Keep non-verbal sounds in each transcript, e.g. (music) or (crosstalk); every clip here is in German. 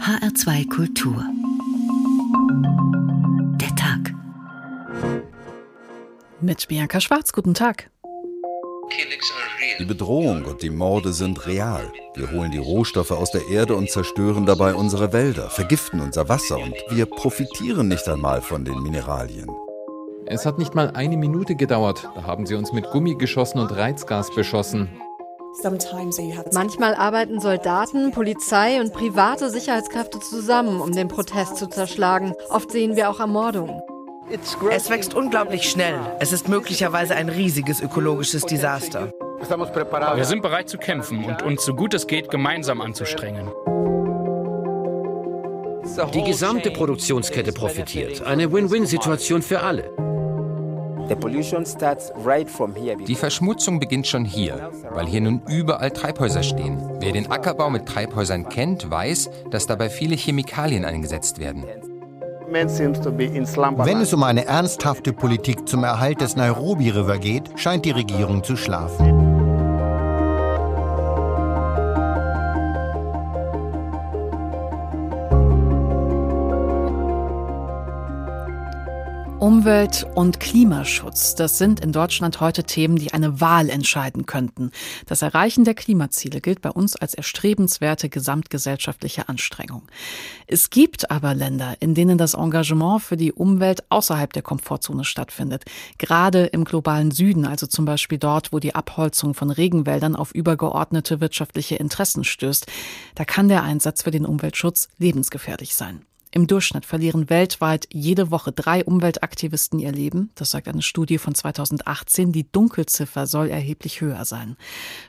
HR2 Kultur. Der Tag. Mit Bianca Schwarz, guten Tag. Die Bedrohung und die Morde sind real. Wir holen die Rohstoffe aus der Erde und zerstören dabei unsere Wälder, vergiften unser Wasser und wir profitieren nicht einmal von den Mineralien. Es hat nicht mal eine Minute gedauert, da haben sie uns mit Gummi geschossen und Reizgas beschossen. Manchmal arbeiten Soldaten, Polizei und private Sicherheitskräfte zusammen, um den Protest zu zerschlagen. Oft sehen wir auch Ermordungen. Es wächst unglaublich schnell. Es ist möglicherweise ein riesiges ökologisches Desaster. Wir sind bereit zu kämpfen und uns so gut es geht gemeinsam anzustrengen. Die gesamte Produktionskette profitiert. Eine Win-Win-Situation für alle. Die Verschmutzung beginnt schon hier, weil hier nun überall Treibhäuser stehen. Wer den Ackerbau mit Treibhäusern kennt, weiß, dass dabei viele Chemikalien eingesetzt werden. Wenn es um eine ernsthafte Politik zum Erhalt des Nairobi River geht, scheint die Regierung zu schlafen. Umwelt und Klimaschutz, das sind in Deutschland heute Themen, die eine Wahl entscheiden könnten. Das Erreichen der Klimaziele gilt bei uns als erstrebenswerte gesamtgesellschaftliche Anstrengung. Es gibt aber Länder, in denen das Engagement für die Umwelt außerhalb der Komfortzone stattfindet. Gerade im globalen Süden, also zum Beispiel dort, wo die Abholzung von Regenwäldern auf übergeordnete wirtschaftliche Interessen stößt. Da kann der Einsatz für den Umweltschutz lebensgefährlich sein. Im Durchschnitt verlieren weltweit jede Woche drei Umweltaktivisten ihr Leben. Das sagt eine Studie von 2018. Die Dunkelziffer soll erheblich höher sein.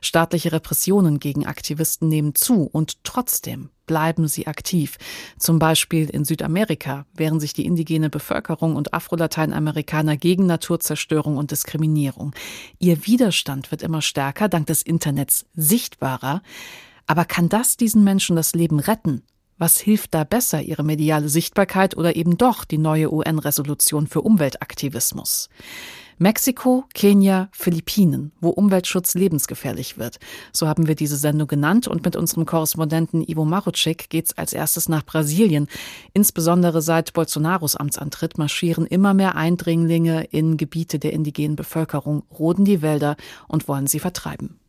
Staatliche Repressionen gegen Aktivisten nehmen zu und trotzdem bleiben sie aktiv. Zum Beispiel in Südamerika wehren sich die indigene Bevölkerung und Afro-Lateinamerikaner gegen Naturzerstörung und Diskriminierung. Ihr Widerstand wird immer stärker, dank des Internets sichtbarer. Aber kann das diesen Menschen das Leben retten? Was hilft da besser, ihre mediale Sichtbarkeit oder eben doch die neue UN-Resolution für Umweltaktivismus? Mexiko, Kenia, Philippinen, wo Umweltschutz lebensgefährlich wird. So haben wir diese Sendung genannt und mit unserem Korrespondenten Ivo Marucek geht's als erstes nach Brasilien. Insbesondere seit Bolsonaros Amtsantritt marschieren immer mehr Eindringlinge in Gebiete der indigenen Bevölkerung, roden die Wälder und wollen sie vertreiben.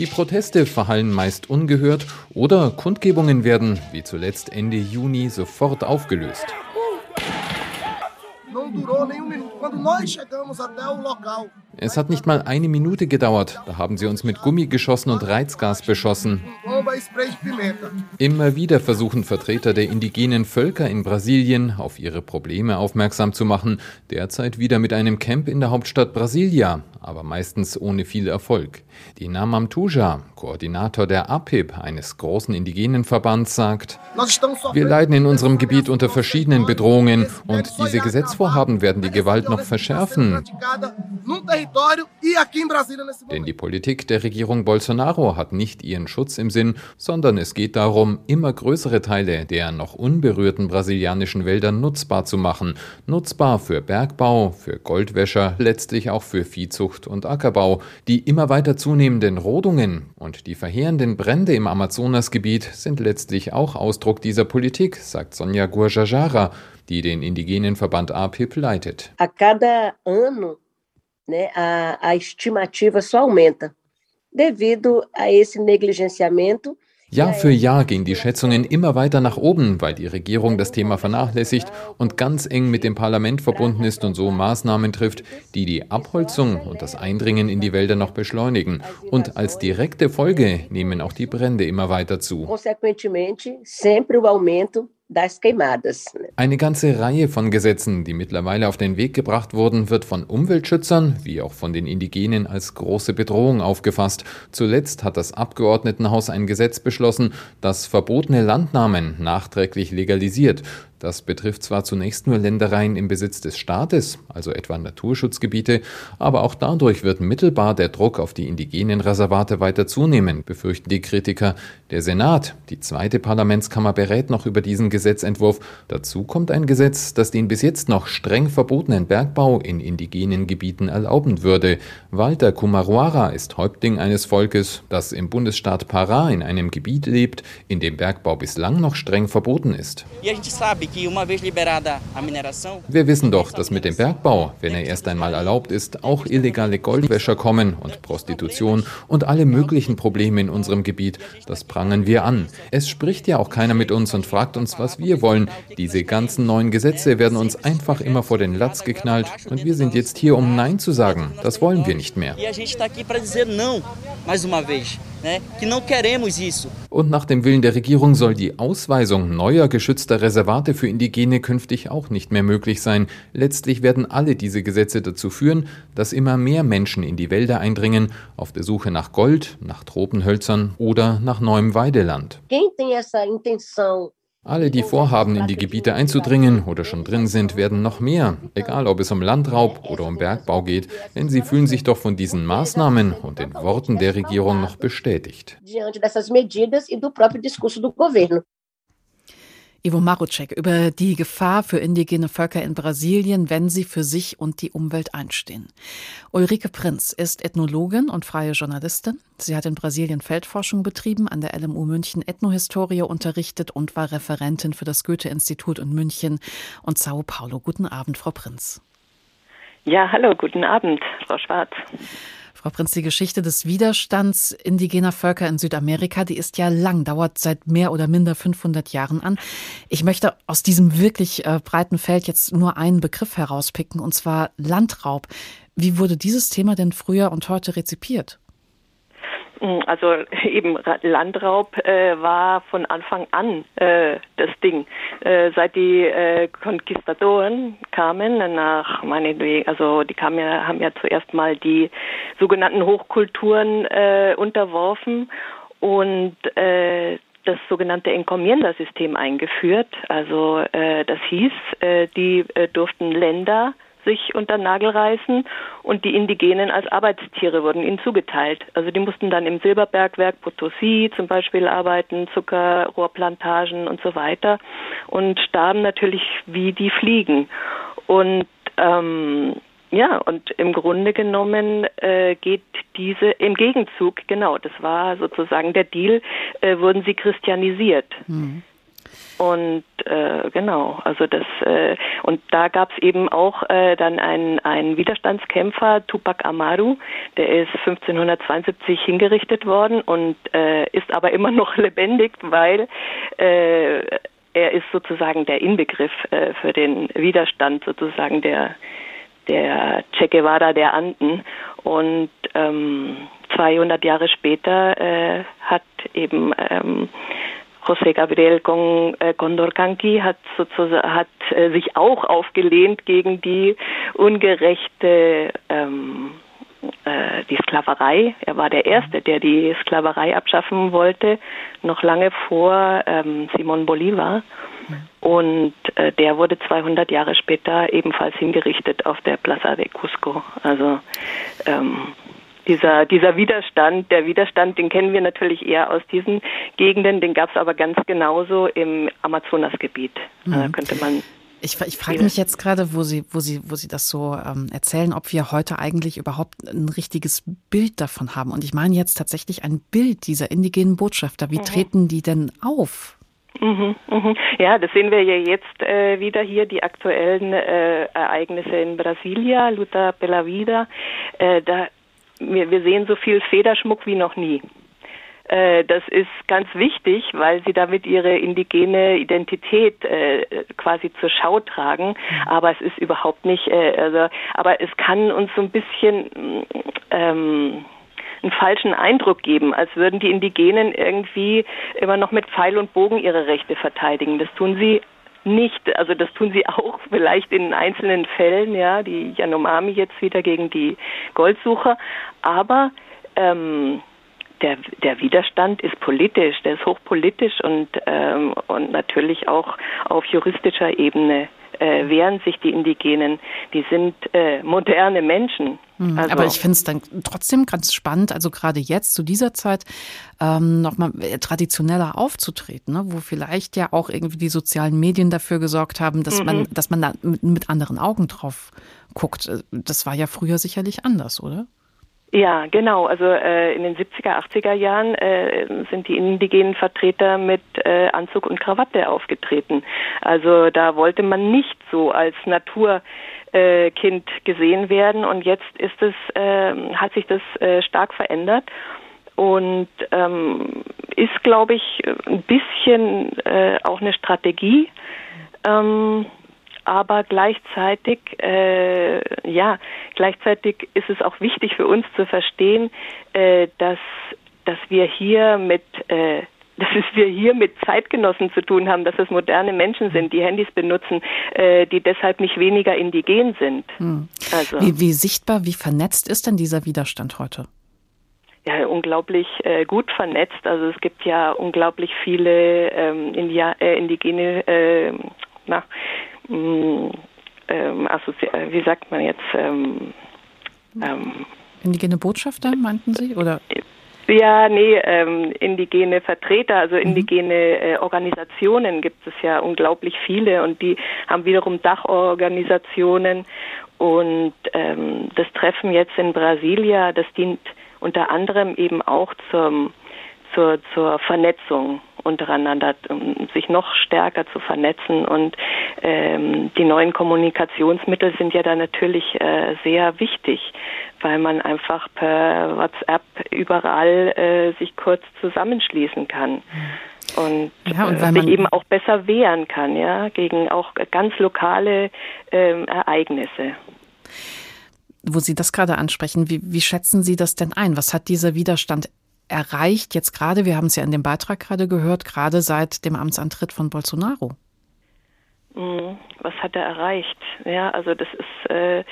Die Proteste verhallen meist ungehört oder Kundgebungen werden, wie zuletzt Ende Juni, sofort aufgelöst. Es hat nicht mal eine Minute gedauert, da haben sie uns mit Gummi geschossen und Reizgas beschossen. Immer wieder versuchen Vertreter der indigenen Völker in Brasilien auf ihre Probleme aufmerksam zu machen, derzeit wieder mit einem Camp in der Hauptstadt Brasilia, aber meistens ohne viel Erfolg. Die Namam Tuja, Koordinator der APIP, eines großen indigenen Verbands, sagt, wir leiden in unserem Gebiet unter verschiedenen Bedrohungen und diese Gesetzvorhaben werden die Gewalt noch verschärfen. Denn die Politik der Regierung Bolsonaro hat nicht ihren Schutz im Sinn, sondern es geht darum, immer größere Teile der noch unberührten brasilianischen Wälder nutzbar zu machen. Nutzbar für Bergbau, für Goldwäscher, letztlich auch für Viehzucht und Ackerbau. Die immer weiter zunehmenden Rodungen und die verheerenden Brände im Amazonasgebiet sind letztlich auch Ausdruck dieser Politik, sagt Sonja Guajajara, die den indigenen Verband APIP leitet. A cada ano né, a, a estimativa só aumenta devido a esse negligenciamento Jahr für Jahr gehen die Schätzungen immer weiter nach oben, weil die Regierung das Thema vernachlässigt und ganz eng mit dem Parlament verbunden ist und so Maßnahmen trifft, die die Abholzung und das Eindringen in die Wälder noch beschleunigen. Und als direkte Folge nehmen auch die Brände immer weiter zu. Consequentemente, sempre o aumento das queimadas. Eine ganze Reihe von Gesetzen, die mittlerweile auf den Weg gebracht wurden, wird von Umweltschützern wie auch von den Indigenen als große Bedrohung aufgefasst. Zuletzt hat das Abgeordnetenhaus ein Gesetz beschlossen, das verbotene Landnahmen nachträglich legalisiert. Das betrifft zwar zunächst nur Ländereien im Besitz des Staates, also etwa Naturschutzgebiete, aber auch dadurch wird mittelbar der Druck auf die indigenen Reservate weiter zunehmen, befürchten die Kritiker. Der Senat, die zweite Parlamentskammer, berät noch über diesen Gesetzentwurf. Dazu kommt ein Gesetz, das den bis jetzt noch streng verbotenen Bergbau in indigenen Gebieten erlauben würde. Walter Kumaruara ist Häuptling eines Volkes, das im Bundesstaat Pará in einem Gebiet lebt, in dem Bergbau bislang noch streng verboten ist. Wir wissen doch, dass mit dem Bergbau, wenn er erst einmal erlaubt ist, auch illegale Goldwäscher kommen und Prostitution und alle möglichen Probleme in unserem Gebiet. Das prangen wir an. Es spricht ja auch keiner mit uns und fragt uns, was wir wollen. Diese ganzen neuen Gesetze werden uns einfach immer vor den Latz geknallt und wir sind jetzt hier, um Nein zu sagen. Das wollen wir nicht mehr. Und nach dem Willen der Regierung soll die Ausweisung neuer geschützter Reservate für Indigene künftig auch nicht mehr möglich sein. Letztlich werden alle diese Gesetze dazu führen, dass immer mehr Menschen in die Wälder eindringen, auf der Suche nach Gold, nach Tropenhölzern oder nach neuem Weideland. Alle, die vorhaben, in die Gebiete einzudringen oder schon drin sind, werden noch mehr, egal ob es um Landraub oder um Bergbau geht, denn sie fühlen sich doch von diesen Maßnahmen und den Worten der Regierung noch bestätigt. Ivo Marucek über die Gefahr für indigene Völker in Brasilien, wenn sie für sich und die Umwelt einstehen. Ulrike Prinz ist Ethnologin und freie Journalistin. Sie hat in Brasilien Feldforschung betrieben, an der LMU München Ethnohistorie unterrichtet und war Referentin für das Goethe-Institut in München und Sao Paulo. Guten Abend, Frau Prinz. Ja, hallo, guten Abend, Frau Schwarz. Frau Prinz, die Geschichte des Widerstands indigener Völker in Südamerika, die ist ja lang, dauert seit mehr oder minder 500 Jahren an. Ich möchte aus diesem wirklich äh, breiten Feld jetzt nur einen Begriff herauspicken, und zwar Landraub. Wie wurde dieses Thema denn früher und heute rezipiert? Hm, also (laughs) eben Landraub äh, war von Anfang an äh, das Ding. Äh, seit die äh, Konquistadoren kamen nach meinetwegen, also die kamen ja, haben ja zuerst mal die sogenannten Hochkulturen äh, unterworfen und äh, das sogenannte Encomienda-System eingeführt. Also äh, das hieß, äh, die äh, durften Länder sich unter Nagel reißen und die Indigenen als Arbeitstiere wurden ihnen zugeteilt. Also die mussten dann im Silberbergwerk Potosi zum Beispiel arbeiten, Zuckerrohrplantagen und so weiter und starben natürlich wie die Fliegen. Und ähm, ja, und im Grunde genommen äh, geht diese im Gegenzug, genau, das war sozusagen der Deal, äh, wurden sie christianisiert. Mhm. Und äh, genau, also das äh, und da gab es eben auch äh, dann einen, einen Widerstandskämpfer, Tupac Amaru, der ist 1572 hingerichtet worden und äh, ist aber immer noch (laughs) lebendig, weil äh, er ist sozusagen der Inbegriff äh, für den Widerstand sozusagen der der Che Guevara der Anden. Und ähm, 200 Jahre später äh, hat eben ähm, José Gabriel äh, Condorcanqui hat sozusagen hat äh, sich auch aufgelehnt gegen die ungerechte ähm, äh, die Sklaverei. Er war der Erste, der die Sklaverei abschaffen wollte, noch lange vor ähm, Simon Bolivar. Und äh, der wurde 200 Jahre später ebenfalls hingerichtet auf der Plaza de Cusco. Also ähm, dieser, dieser Widerstand, der Widerstand, den kennen wir natürlich eher aus diesen Gegenden, den gab es aber ganz genauso im Amazonasgebiet. Mhm. Da könnte man ich, ich frage mich jetzt gerade, wo Sie, wo Sie, wo Sie das so ähm, erzählen, ob wir heute eigentlich überhaupt ein richtiges Bild davon haben. Und ich meine jetzt tatsächlich ein Bild dieser indigenen Botschafter. Wie mhm. treten die denn auf? Mhm, mhm. Ja, das sehen wir ja jetzt äh, wieder hier, die aktuellen äh, Ereignisse in Brasilia, Luta Bella Vida. Äh, da wir, wir sehen so viel Federschmuck wie noch nie. Äh, das ist ganz wichtig, weil sie damit ihre indigene Identität äh, quasi zur Schau tragen. Mhm. Aber es ist überhaupt nicht, äh, also, aber es kann uns so ein bisschen ähm, einen falschen Eindruck geben, als würden die Indigenen irgendwie immer noch mit Pfeil und Bogen ihre Rechte verteidigen. Das tun sie nicht, also das tun sie (laughs) auch vielleicht in einzelnen Fällen, ja, die Yanomami jetzt wieder gegen die Goldsucher, aber ähm, der, der Widerstand ist politisch, der ist hochpolitisch und, ähm, und natürlich auch auf juristischer Ebene äh, wehren sich die Indigenen. Die sind äh, moderne Menschen. Hm, also, Aber ich finde es dann trotzdem ganz spannend, also gerade jetzt zu dieser Zeit ähm, nochmal äh, traditioneller aufzutreten, ne? wo vielleicht ja auch irgendwie die sozialen Medien dafür gesorgt haben, dass mhm. man, dass man da mit, mit anderen Augen drauf guckt. Äh, das war ja früher sicherlich anders, oder? Ja, genau. Also äh, in den 70er, 80er Jahren äh, sind die indigenen Vertreter mit äh, Anzug und Krawatte aufgetreten. Also da wollte man nicht so als Naturkind äh, gesehen werden und jetzt ist es, äh, hat sich das äh, stark verändert und ähm, ist, glaube ich, ein bisschen äh, auch eine Strategie. Ähm, aber gleichzeitig, äh, ja, gleichzeitig ist es auch wichtig für uns zu verstehen, äh, dass, dass wir hier mit, äh, (laughs) dass wir hier mit Zeitgenossen zu tun haben, dass es moderne Menschen sind, die Handys benutzen, äh, die deshalb nicht weniger indigen sind. Hm. Also. Wie, wie sichtbar, wie vernetzt ist denn dieser Widerstand heute? ja unglaublich äh, gut vernetzt. Also es gibt ja unglaublich viele ähm, India äh, indigene äh, na, mh, ähm, äh, wie sagt man jetzt? Ähm, ähm, Indigene Botschafter, meinten Sie? Oder? Ja, nee, ähm, indigene Vertreter, also mhm. indigene äh, Organisationen gibt es ja unglaublich viele und die haben wiederum Dachorganisationen und ähm, das Treffen jetzt in Brasilia, das dient unter anderem eben auch zum, zur, zur Vernetzung untereinander, um sich noch stärker zu vernetzen. Und ähm, die neuen Kommunikationsmittel sind ja da natürlich äh, sehr wichtig, weil man einfach per WhatsApp überall äh, sich kurz zusammenschließen kann. Und, ja, und äh, sich eben auch besser wehren kann, ja, gegen auch ganz lokale ähm, Ereignisse wo Sie das gerade ansprechen, wie, wie schätzen Sie das denn ein? Was hat dieser Widerstand erreicht jetzt gerade, wir haben es ja in dem Beitrag gerade gehört, gerade seit dem Amtsantritt von Bolsonaro? Mhm. Was hat er erreicht? Ja, also das ist äh,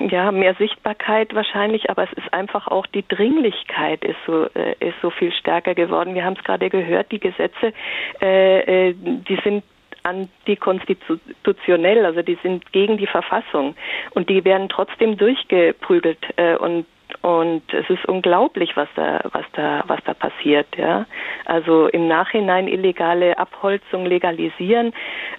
ja mehr Sichtbarkeit wahrscheinlich, aber es ist einfach auch die Dringlichkeit ist so äh, ist so viel stärker geworden. Wir haben es gerade gehört, die Gesetze, äh, äh die sind antikonstitutionell, also die sind gegen die Verfassung und die werden trotzdem durchgeprügelt äh, und und es ist unglaublich, was da, was da, was da passiert, ja. Also im Nachhinein illegale Abholzung legalisieren,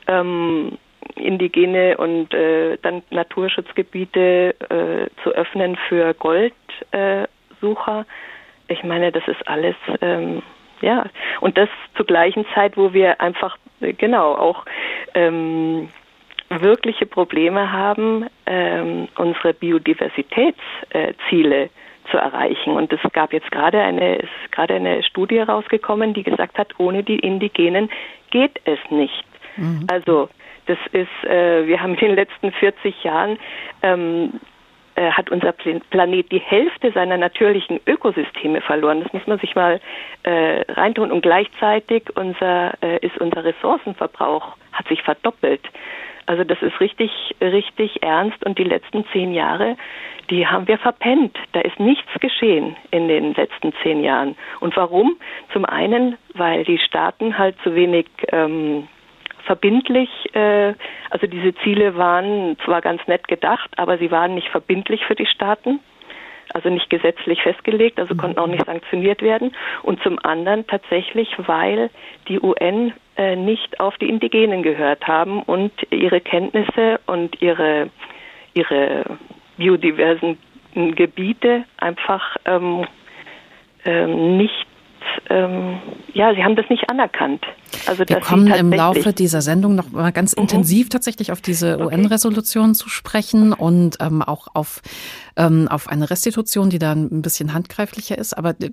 ähm, indigene und äh, dann Naturschutzgebiete äh, zu öffnen für Goldsucher. Äh, ich meine, das ist alles ähm, ja und das zur gleichen Zeit, wo wir einfach äh, genau auch ähm, wirkliche Probleme haben, ähm, unsere Biodiversitätsziele äh, zu erreichen. Und es gab jetzt gerade eine, ist gerade eine Studie rausgekommen, die gesagt hat, ohne die Indigenen geht es nicht. Mhm. Also das ist, äh, wir haben in den letzten 40 Jahren ähm, äh, hat unser Planet die Hälfte seiner natürlichen Ökosysteme verloren. Das muss man sich mal äh, reintun. Und gleichzeitig unser, äh, ist unser Ressourcenverbrauch hat sich verdoppelt. Also das ist richtig, richtig ernst und die letzten zehn Jahre, die haben wir verpennt. Da ist nichts geschehen in den letzten zehn Jahren. Und warum? Zum einen, weil die Staaten halt zu wenig ähm, verbindlich, äh, also diese Ziele waren zwar ganz nett gedacht, aber sie waren nicht verbindlich für die Staaten also nicht gesetzlich festgelegt, also konnten auch nicht sanktioniert werden. Und zum anderen tatsächlich, weil die UN äh, nicht auf die Indigenen gehört haben und ihre Kenntnisse und ihre, ihre biodiversen Gebiete einfach ähm, ähm, nicht ähm, ja, sie haben das nicht anerkannt. Also, Wir kommen im Laufe dieser Sendung noch mal ganz mhm. intensiv tatsächlich auf diese okay. UN-Resolution zu sprechen und ähm, auch auf, ähm, auf eine Restitution, die da ein bisschen handgreiflicher ist. Aber äh,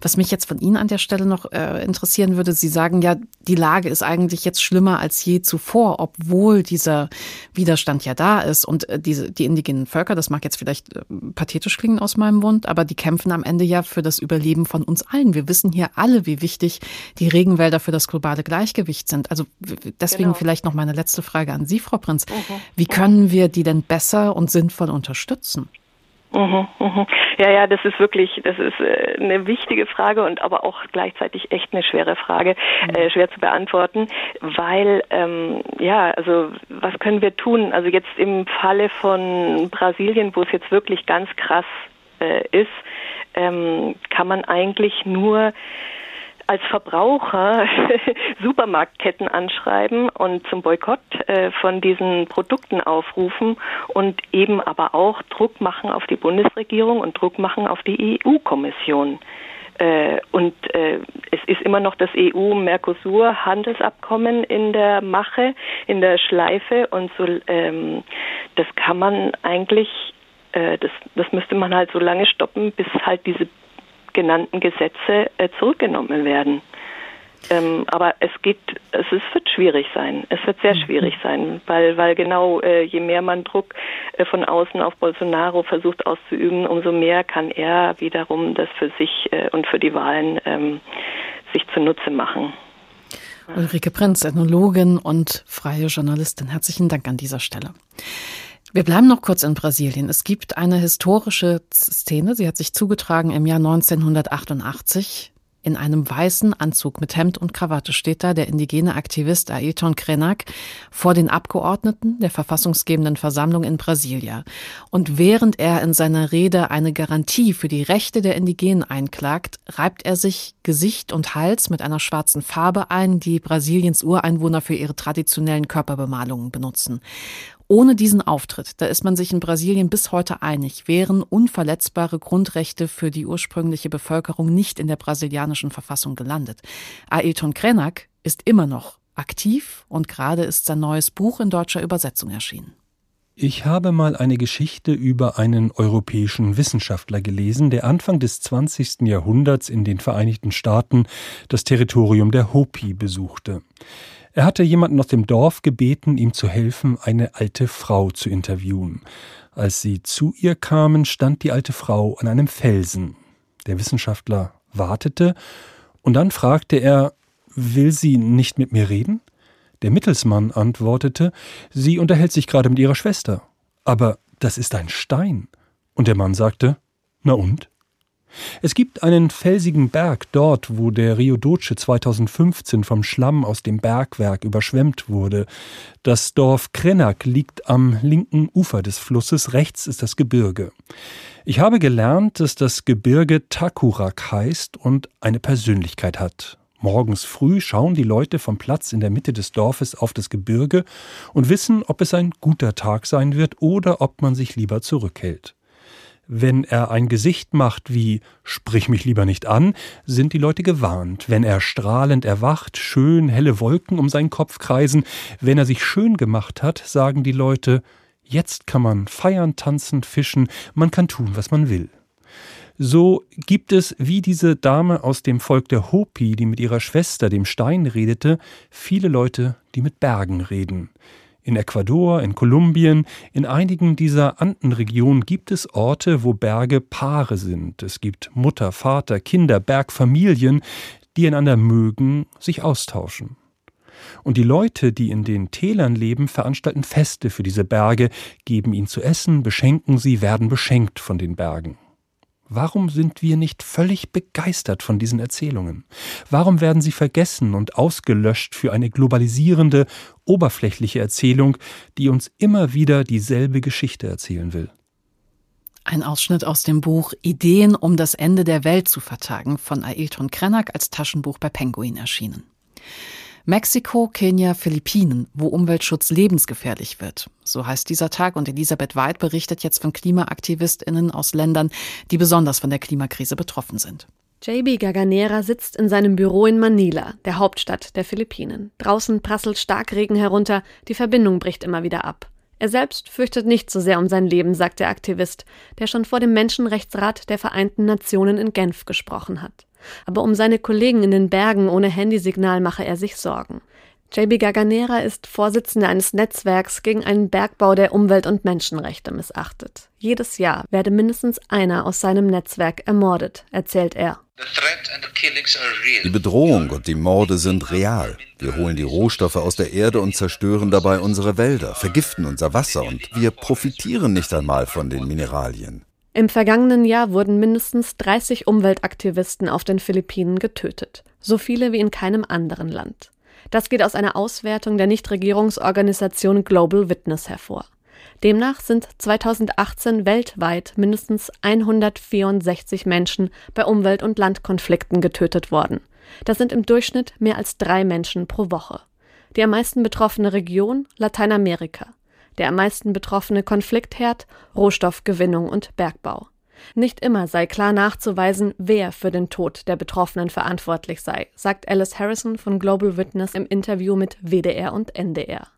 was mich jetzt von Ihnen an der Stelle noch äh, interessieren würde, Sie sagen ja, die Lage ist eigentlich jetzt schlimmer als je zuvor, obwohl dieser Widerstand ja da ist. Und äh, diese, die indigenen Völker, das mag jetzt vielleicht äh, pathetisch klingen aus meinem Mund, aber die kämpfen am Ende ja für das Überleben von uns allen. Wir wissen hier alle, wie wichtig die Regenwälder für das globale Gleichgewicht sind. Also deswegen genau. vielleicht noch meine letzte Frage an Sie, Frau Prinz. Mhm. Wie können wir die denn besser und sinnvoll unterstützen? Mhm, mhm. Ja, ja, das ist wirklich, das ist äh, eine wichtige Frage und aber auch gleichzeitig echt eine schwere Frage, mhm. äh, schwer zu beantworten, weil ähm, ja, also was können wir tun? Also jetzt im Falle von Brasilien, wo es jetzt wirklich ganz krass äh, ist, ähm, kann man eigentlich nur als Verbraucher (laughs) Supermarktketten anschreiben und zum Boykott äh, von diesen Produkten aufrufen und eben aber auch Druck machen auf die Bundesregierung und Druck machen auf die EU-Kommission. Äh, und äh, es ist immer noch das EU-Mercosur-Handelsabkommen in der Mache, in der Schleife und so, ähm, das kann man eigentlich, äh, das, das müsste man halt so lange stoppen, bis halt diese genannten Gesetze äh, zurückgenommen werden. Ähm, aber es geht, es, es wird schwierig sein. Es wird sehr mhm. schwierig sein, weil, weil genau äh, je mehr man Druck äh, von außen auf Bolsonaro versucht auszuüben, umso mehr kann er wiederum das für sich äh, und für die Wahlen ähm, sich zunutze machen. Ulrike Prinz, Ethnologin und freie Journalistin. Herzlichen Dank an dieser Stelle. Wir bleiben noch kurz in Brasilien. Es gibt eine historische Szene, sie hat sich zugetragen im Jahr 1988. In einem weißen Anzug mit Hemd und Krawatte steht da der indigene Aktivist Ailton Krenak vor den Abgeordneten der verfassungsgebenden Versammlung in Brasilia. Und während er in seiner Rede eine Garantie für die Rechte der Indigenen einklagt, reibt er sich Gesicht und Hals mit einer schwarzen Farbe ein, die Brasiliens Ureinwohner für ihre traditionellen Körperbemalungen benutzen. Ohne diesen Auftritt, da ist man sich in Brasilien bis heute einig, wären unverletzbare Grundrechte für die ursprüngliche Bevölkerung nicht in der brasilianischen Verfassung gelandet. Ailton Krenak ist immer noch aktiv und gerade ist sein neues Buch in deutscher Übersetzung erschienen. Ich habe mal eine Geschichte über einen europäischen Wissenschaftler gelesen, der Anfang des 20. Jahrhunderts in den Vereinigten Staaten das Territorium der Hopi besuchte. Er hatte jemanden aus dem Dorf gebeten, ihm zu helfen, eine alte Frau zu interviewen. Als sie zu ihr kamen, stand die alte Frau an einem Felsen. Der Wissenschaftler wartete, und dann fragte er Will sie nicht mit mir reden? Der Mittelsmann antwortete Sie unterhält sich gerade mit ihrer Schwester. Aber das ist ein Stein. Und der Mann sagte Na und? Es gibt einen felsigen Berg dort, wo der Rio Doce 2015 vom Schlamm aus dem Bergwerk überschwemmt wurde. Das Dorf Krenak liegt am linken Ufer des Flusses, rechts ist das Gebirge. Ich habe gelernt, dass das Gebirge Takurak heißt und eine Persönlichkeit hat. Morgens früh schauen die Leute vom Platz in der Mitte des Dorfes auf das Gebirge und wissen, ob es ein guter Tag sein wird oder ob man sich lieber zurückhält. Wenn er ein Gesicht macht wie Sprich mich lieber nicht an, sind die Leute gewarnt. Wenn er strahlend erwacht, schön helle Wolken um seinen Kopf kreisen, wenn er sich schön gemacht hat, sagen die Leute Jetzt kann man feiern, tanzen, fischen, man kann tun, was man will. So gibt es, wie diese Dame aus dem Volk der Hopi, die mit ihrer Schwester, dem Stein, redete, viele Leute, die mit Bergen reden. In Ecuador, in Kolumbien, in einigen dieser Andenregionen gibt es Orte, wo Berge Paare sind. Es gibt Mutter, Vater, Kinder, Bergfamilien, die einander mögen, sich austauschen. Und die Leute, die in den Tälern leben, veranstalten Feste für diese Berge, geben ihnen zu essen, beschenken sie, werden beschenkt von den Bergen. Warum sind wir nicht völlig begeistert von diesen Erzählungen? Warum werden sie vergessen und ausgelöscht für eine globalisierende, oberflächliche Erzählung, die uns immer wieder dieselbe Geschichte erzählen will? Ein Ausschnitt aus dem Buch Ideen, um das Ende der Welt zu vertagen von Ailton Krenak als Taschenbuch bei Penguin erschienen. Mexiko, Kenia, Philippinen, wo Umweltschutz lebensgefährlich wird. So heißt dieser Tag und Elisabeth Weid berichtet jetzt von KlimaaktivistInnen aus Ländern, die besonders von der Klimakrise betroffen sind. JB Gaganera sitzt in seinem Büro in Manila, der Hauptstadt der Philippinen. Draußen prasselt Starkregen herunter, die Verbindung bricht immer wieder ab. Er selbst fürchtet nicht so sehr um sein Leben, sagt der Aktivist, der schon vor dem Menschenrechtsrat der Vereinten Nationen in Genf gesprochen hat. Aber um seine Kollegen in den Bergen ohne Handysignal mache er sich Sorgen. JB Gaganera ist Vorsitzender eines Netzwerks gegen einen Bergbau, der Umwelt- und Menschenrechte missachtet. Jedes Jahr werde mindestens einer aus seinem Netzwerk ermordet, erzählt er. Die Bedrohung und die Morde sind real. Wir holen die Rohstoffe aus der Erde und zerstören dabei unsere Wälder, vergiften unser Wasser und wir profitieren nicht einmal von den Mineralien. Im vergangenen Jahr wurden mindestens 30 Umweltaktivisten auf den Philippinen getötet, so viele wie in keinem anderen Land. Das geht aus einer Auswertung der Nichtregierungsorganisation Global Witness hervor. Demnach sind 2018 weltweit mindestens 164 Menschen bei Umwelt- und Landkonflikten getötet worden. Das sind im Durchschnitt mehr als drei Menschen pro Woche. Die am meisten betroffene Region Lateinamerika. Der am meisten betroffene Konfliktherd Rohstoffgewinnung und Bergbau. Nicht immer sei klar nachzuweisen, wer für den Tod der Betroffenen verantwortlich sei, sagt Alice Harrison von Global Witness im Interview mit WDR und NDR.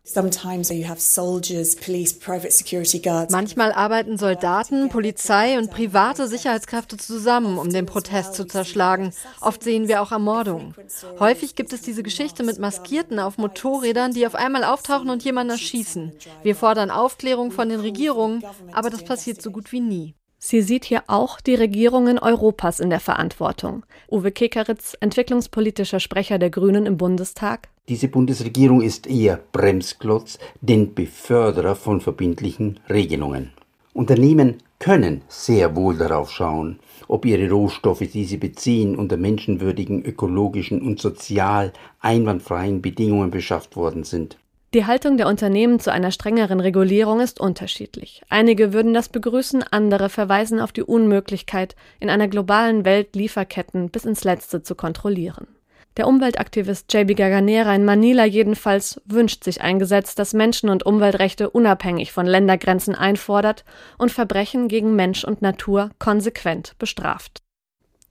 Manchmal arbeiten Soldaten, Polizei und private Sicherheitskräfte zusammen, um den Protest zu zerschlagen. Oft sehen wir auch Ermordungen. Häufig gibt es diese Geschichte mit Maskierten auf Motorrädern, die auf einmal auftauchen und jemanden erschießen. Wir fordern Aufklärung von den Regierungen, aber das passiert so gut wie nie. Sie sieht hier auch die Regierungen Europas in der Verantwortung. Uwe Kekeritz, entwicklungspolitischer Sprecher der Grünen im Bundestag. Diese Bundesregierung ist eher Bremsklotz, denn Beförderer von verbindlichen Regelungen. Unternehmen können sehr wohl darauf schauen, ob ihre Rohstoffe, die sie beziehen, unter menschenwürdigen, ökologischen und sozial einwandfreien Bedingungen beschafft worden sind. Die Haltung der Unternehmen zu einer strengeren Regulierung ist unterschiedlich. Einige würden das begrüßen, andere verweisen auf die Unmöglichkeit, in einer globalen Welt Lieferketten bis ins Letzte zu kontrollieren. Der Umweltaktivist JB Gaganera in Manila jedenfalls wünscht sich ein Gesetz, das Menschen- und Umweltrechte unabhängig von Ländergrenzen einfordert und Verbrechen gegen Mensch und Natur konsequent bestraft.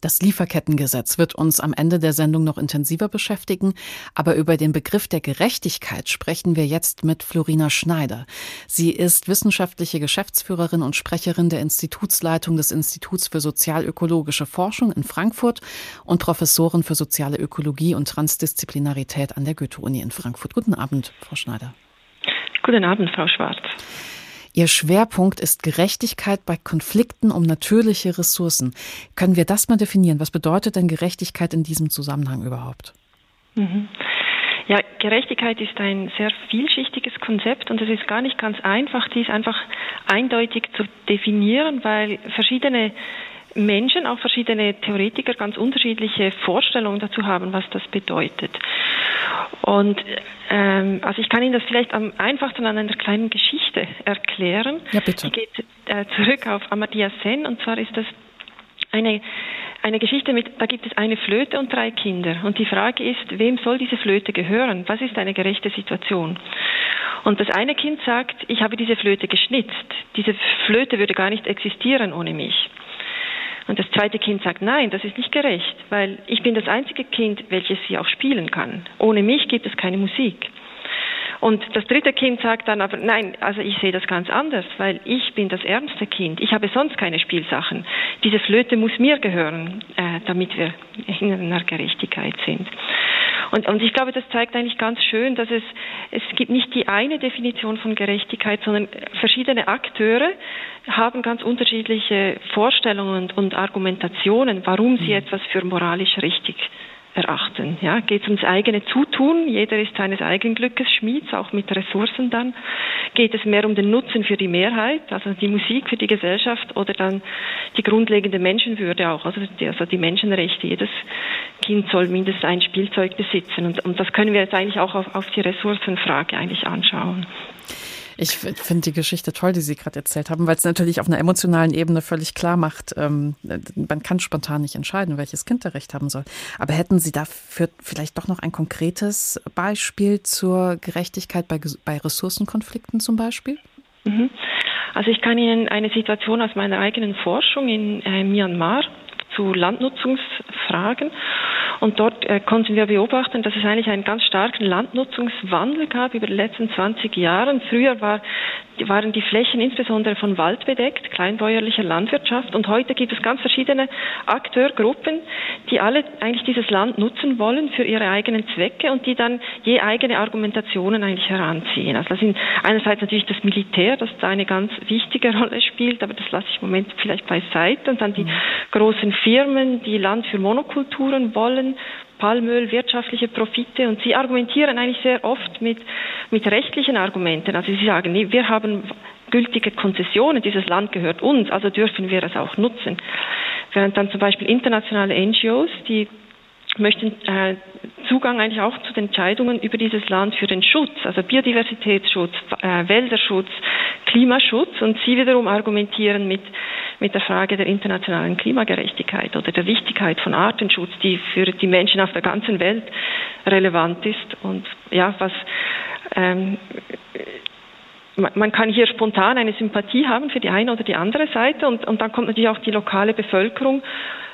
Das Lieferkettengesetz wird uns am Ende der Sendung noch intensiver beschäftigen, aber über den Begriff der Gerechtigkeit sprechen wir jetzt mit Florina Schneider. Sie ist wissenschaftliche Geschäftsführerin und Sprecherin der Institutsleitung des Instituts für sozialökologische Forschung in Frankfurt und Professorin für soziale Ökologie und Transdisziplinarität an der Goethe-Uni in Frankfurt. Guten Abend, Frau Schneider. Guten Abend, Frau Schwarz. Ihr Schwerpunkt ist Gerechtigkeit bei Konflikten um natürliche Ressourcen. Können wir das mal definieren? Was bedeutet denn Gerechtigkeit in diesem Zusammenhang überhaupt? Mhm. Ja, Gerechtigkeit ist ein sehr vielschichtiges Konzept und es ist gar nicht ganz einfach, dies einfach eindeutig zu definieren, weil verschiedene Menschen, auch verschiedene Theoretiker, ganz unterschiedliche Vorstellungen dazu haben, was das bedeutet. Und ähm, also ich kann Ihnen das vielleicht am einfachsten an einer kleinen Geschichte erklären. Ja, bitte. Die geht äh, zurück auf Amartya Sen und zwar ist das eine, eine Geschichte mit, da gibt es eine Flöte und drei Kinder. Und die Frage ist, wem soll diese Flöte gehören? Was ist eine gerechte Situation? Und das eine Kind sagt, ich habe diese Flöte geschnitzt. Diese Flöte würde gar nicht existieren ohne mich. Und das zweite Kind sagt, nein, das ist nicht gerecht, weil ich bin das einzige Kind, welches sie auch spielen kann. Ohne mich gibt es keine Musik. Und das dritte Kind sagt dann aber, nein, also ich sehe das ganz anders, weil ich bin das ärmste Kind. Ich habe sonst keine Spielsachen. Diese Flöte muss mir gehören, äh, damit wir in einer Gerechtigkeit sind. Und, und ich glaube, das zeigt eigentlich ganz schön, dass es, es gibt nicht die eine Definition von Gerechtigkeit, sondern verschiedene Akteure haben ganz unterschiedliche Vorstellungen und, und Argumentationen, warum sie mhm. etwas für moralisch richtig erachten. Ja, geht es ums eigene Zutun, jeder ist seines eigenen Glückes Schmieds, auch mit Ressourcen dann. Geht es mehr um den Nutzen für die Mehrheit, also die Musik für die Gesellschaft oder dann die grundlegende Menschenwürde auch, also die, also die Menschenrechte. Jedes Kind soll mindestens ein Spielzeug besitzen und, und das können wir jetzt eigentlich auch auf, auf die Ressourcenfrage eigentlich anschauen. Ich finde die Geschichte toll, die Sie gerade erzählt haben, weil es natürlich auf einer emotionalen Ebene völlig klar macht, ähm, man kann spontan nicht entscheiden, welches Kind der Recht haben soll. Aber hätten Sie dafür vielleicht doch noch ein konkretes Beispiel zur Gerechtigkeit bei, bei Ressourcenkonflikten zum Beispiel? Mhm. Also ich kann Ihnen eine Situation aus meiner eigenen Forschung in äh, Myanmar zu Landnutzungsfragen und dort äh, konnten wir beobachten, dass es eigentlich einen ganz starken Landnutzungswandel gab über die letzten 20 Jahre. Früher war, waren die Flächen insbesondere von Wald bedeckt, kleinbäuerlicher Landwirtschaft. Und heute gibt es ganz verschiedene Akteurgruppen, die alle eigentlich dieses Land nutzen wollen für ihre eigenen Zwecke und die dann je eigene Argumentationen eigentlich heranziehen. Also das sind einerseits natürlich das Militär, das da eine ganz wichtige Rolle spielt, aber das lasse ich im Moment vielleicht beiseite. Und dann die mhm. großen Firmen, die Land für Monokulturen wollen Palmöl, wirtschaftliche Profite und sie argumentieren eigentlich sehr oft mit, mit rechtlichen Argumenten. Also sie sagen, wir haben gültige Konzessionen. Dieses Land gehört uns, also dürfen wir es auch nutzen. Während dann zum Beispiel internationale NGOs, die möchten äh, Zugang eigentlich auch zu den Entscheidungen über dieses Land für den Schutz, also Biodiversitätsschutz, äh, Wälderschutz, Klimaschutz und sie wiederum argumentieren mit, mit der Frage der internationalen Klimagerechtigkeit oder der Wichtigkeit von Artenschutz, die für die Menschen auf der ganzen Welt relevant ist. Und ja, was ähm, man kann hier spontan eine Sympathie haben für die eine oder die andere Seite und, und dann kommt natürlich auch die lokale Bevölkerung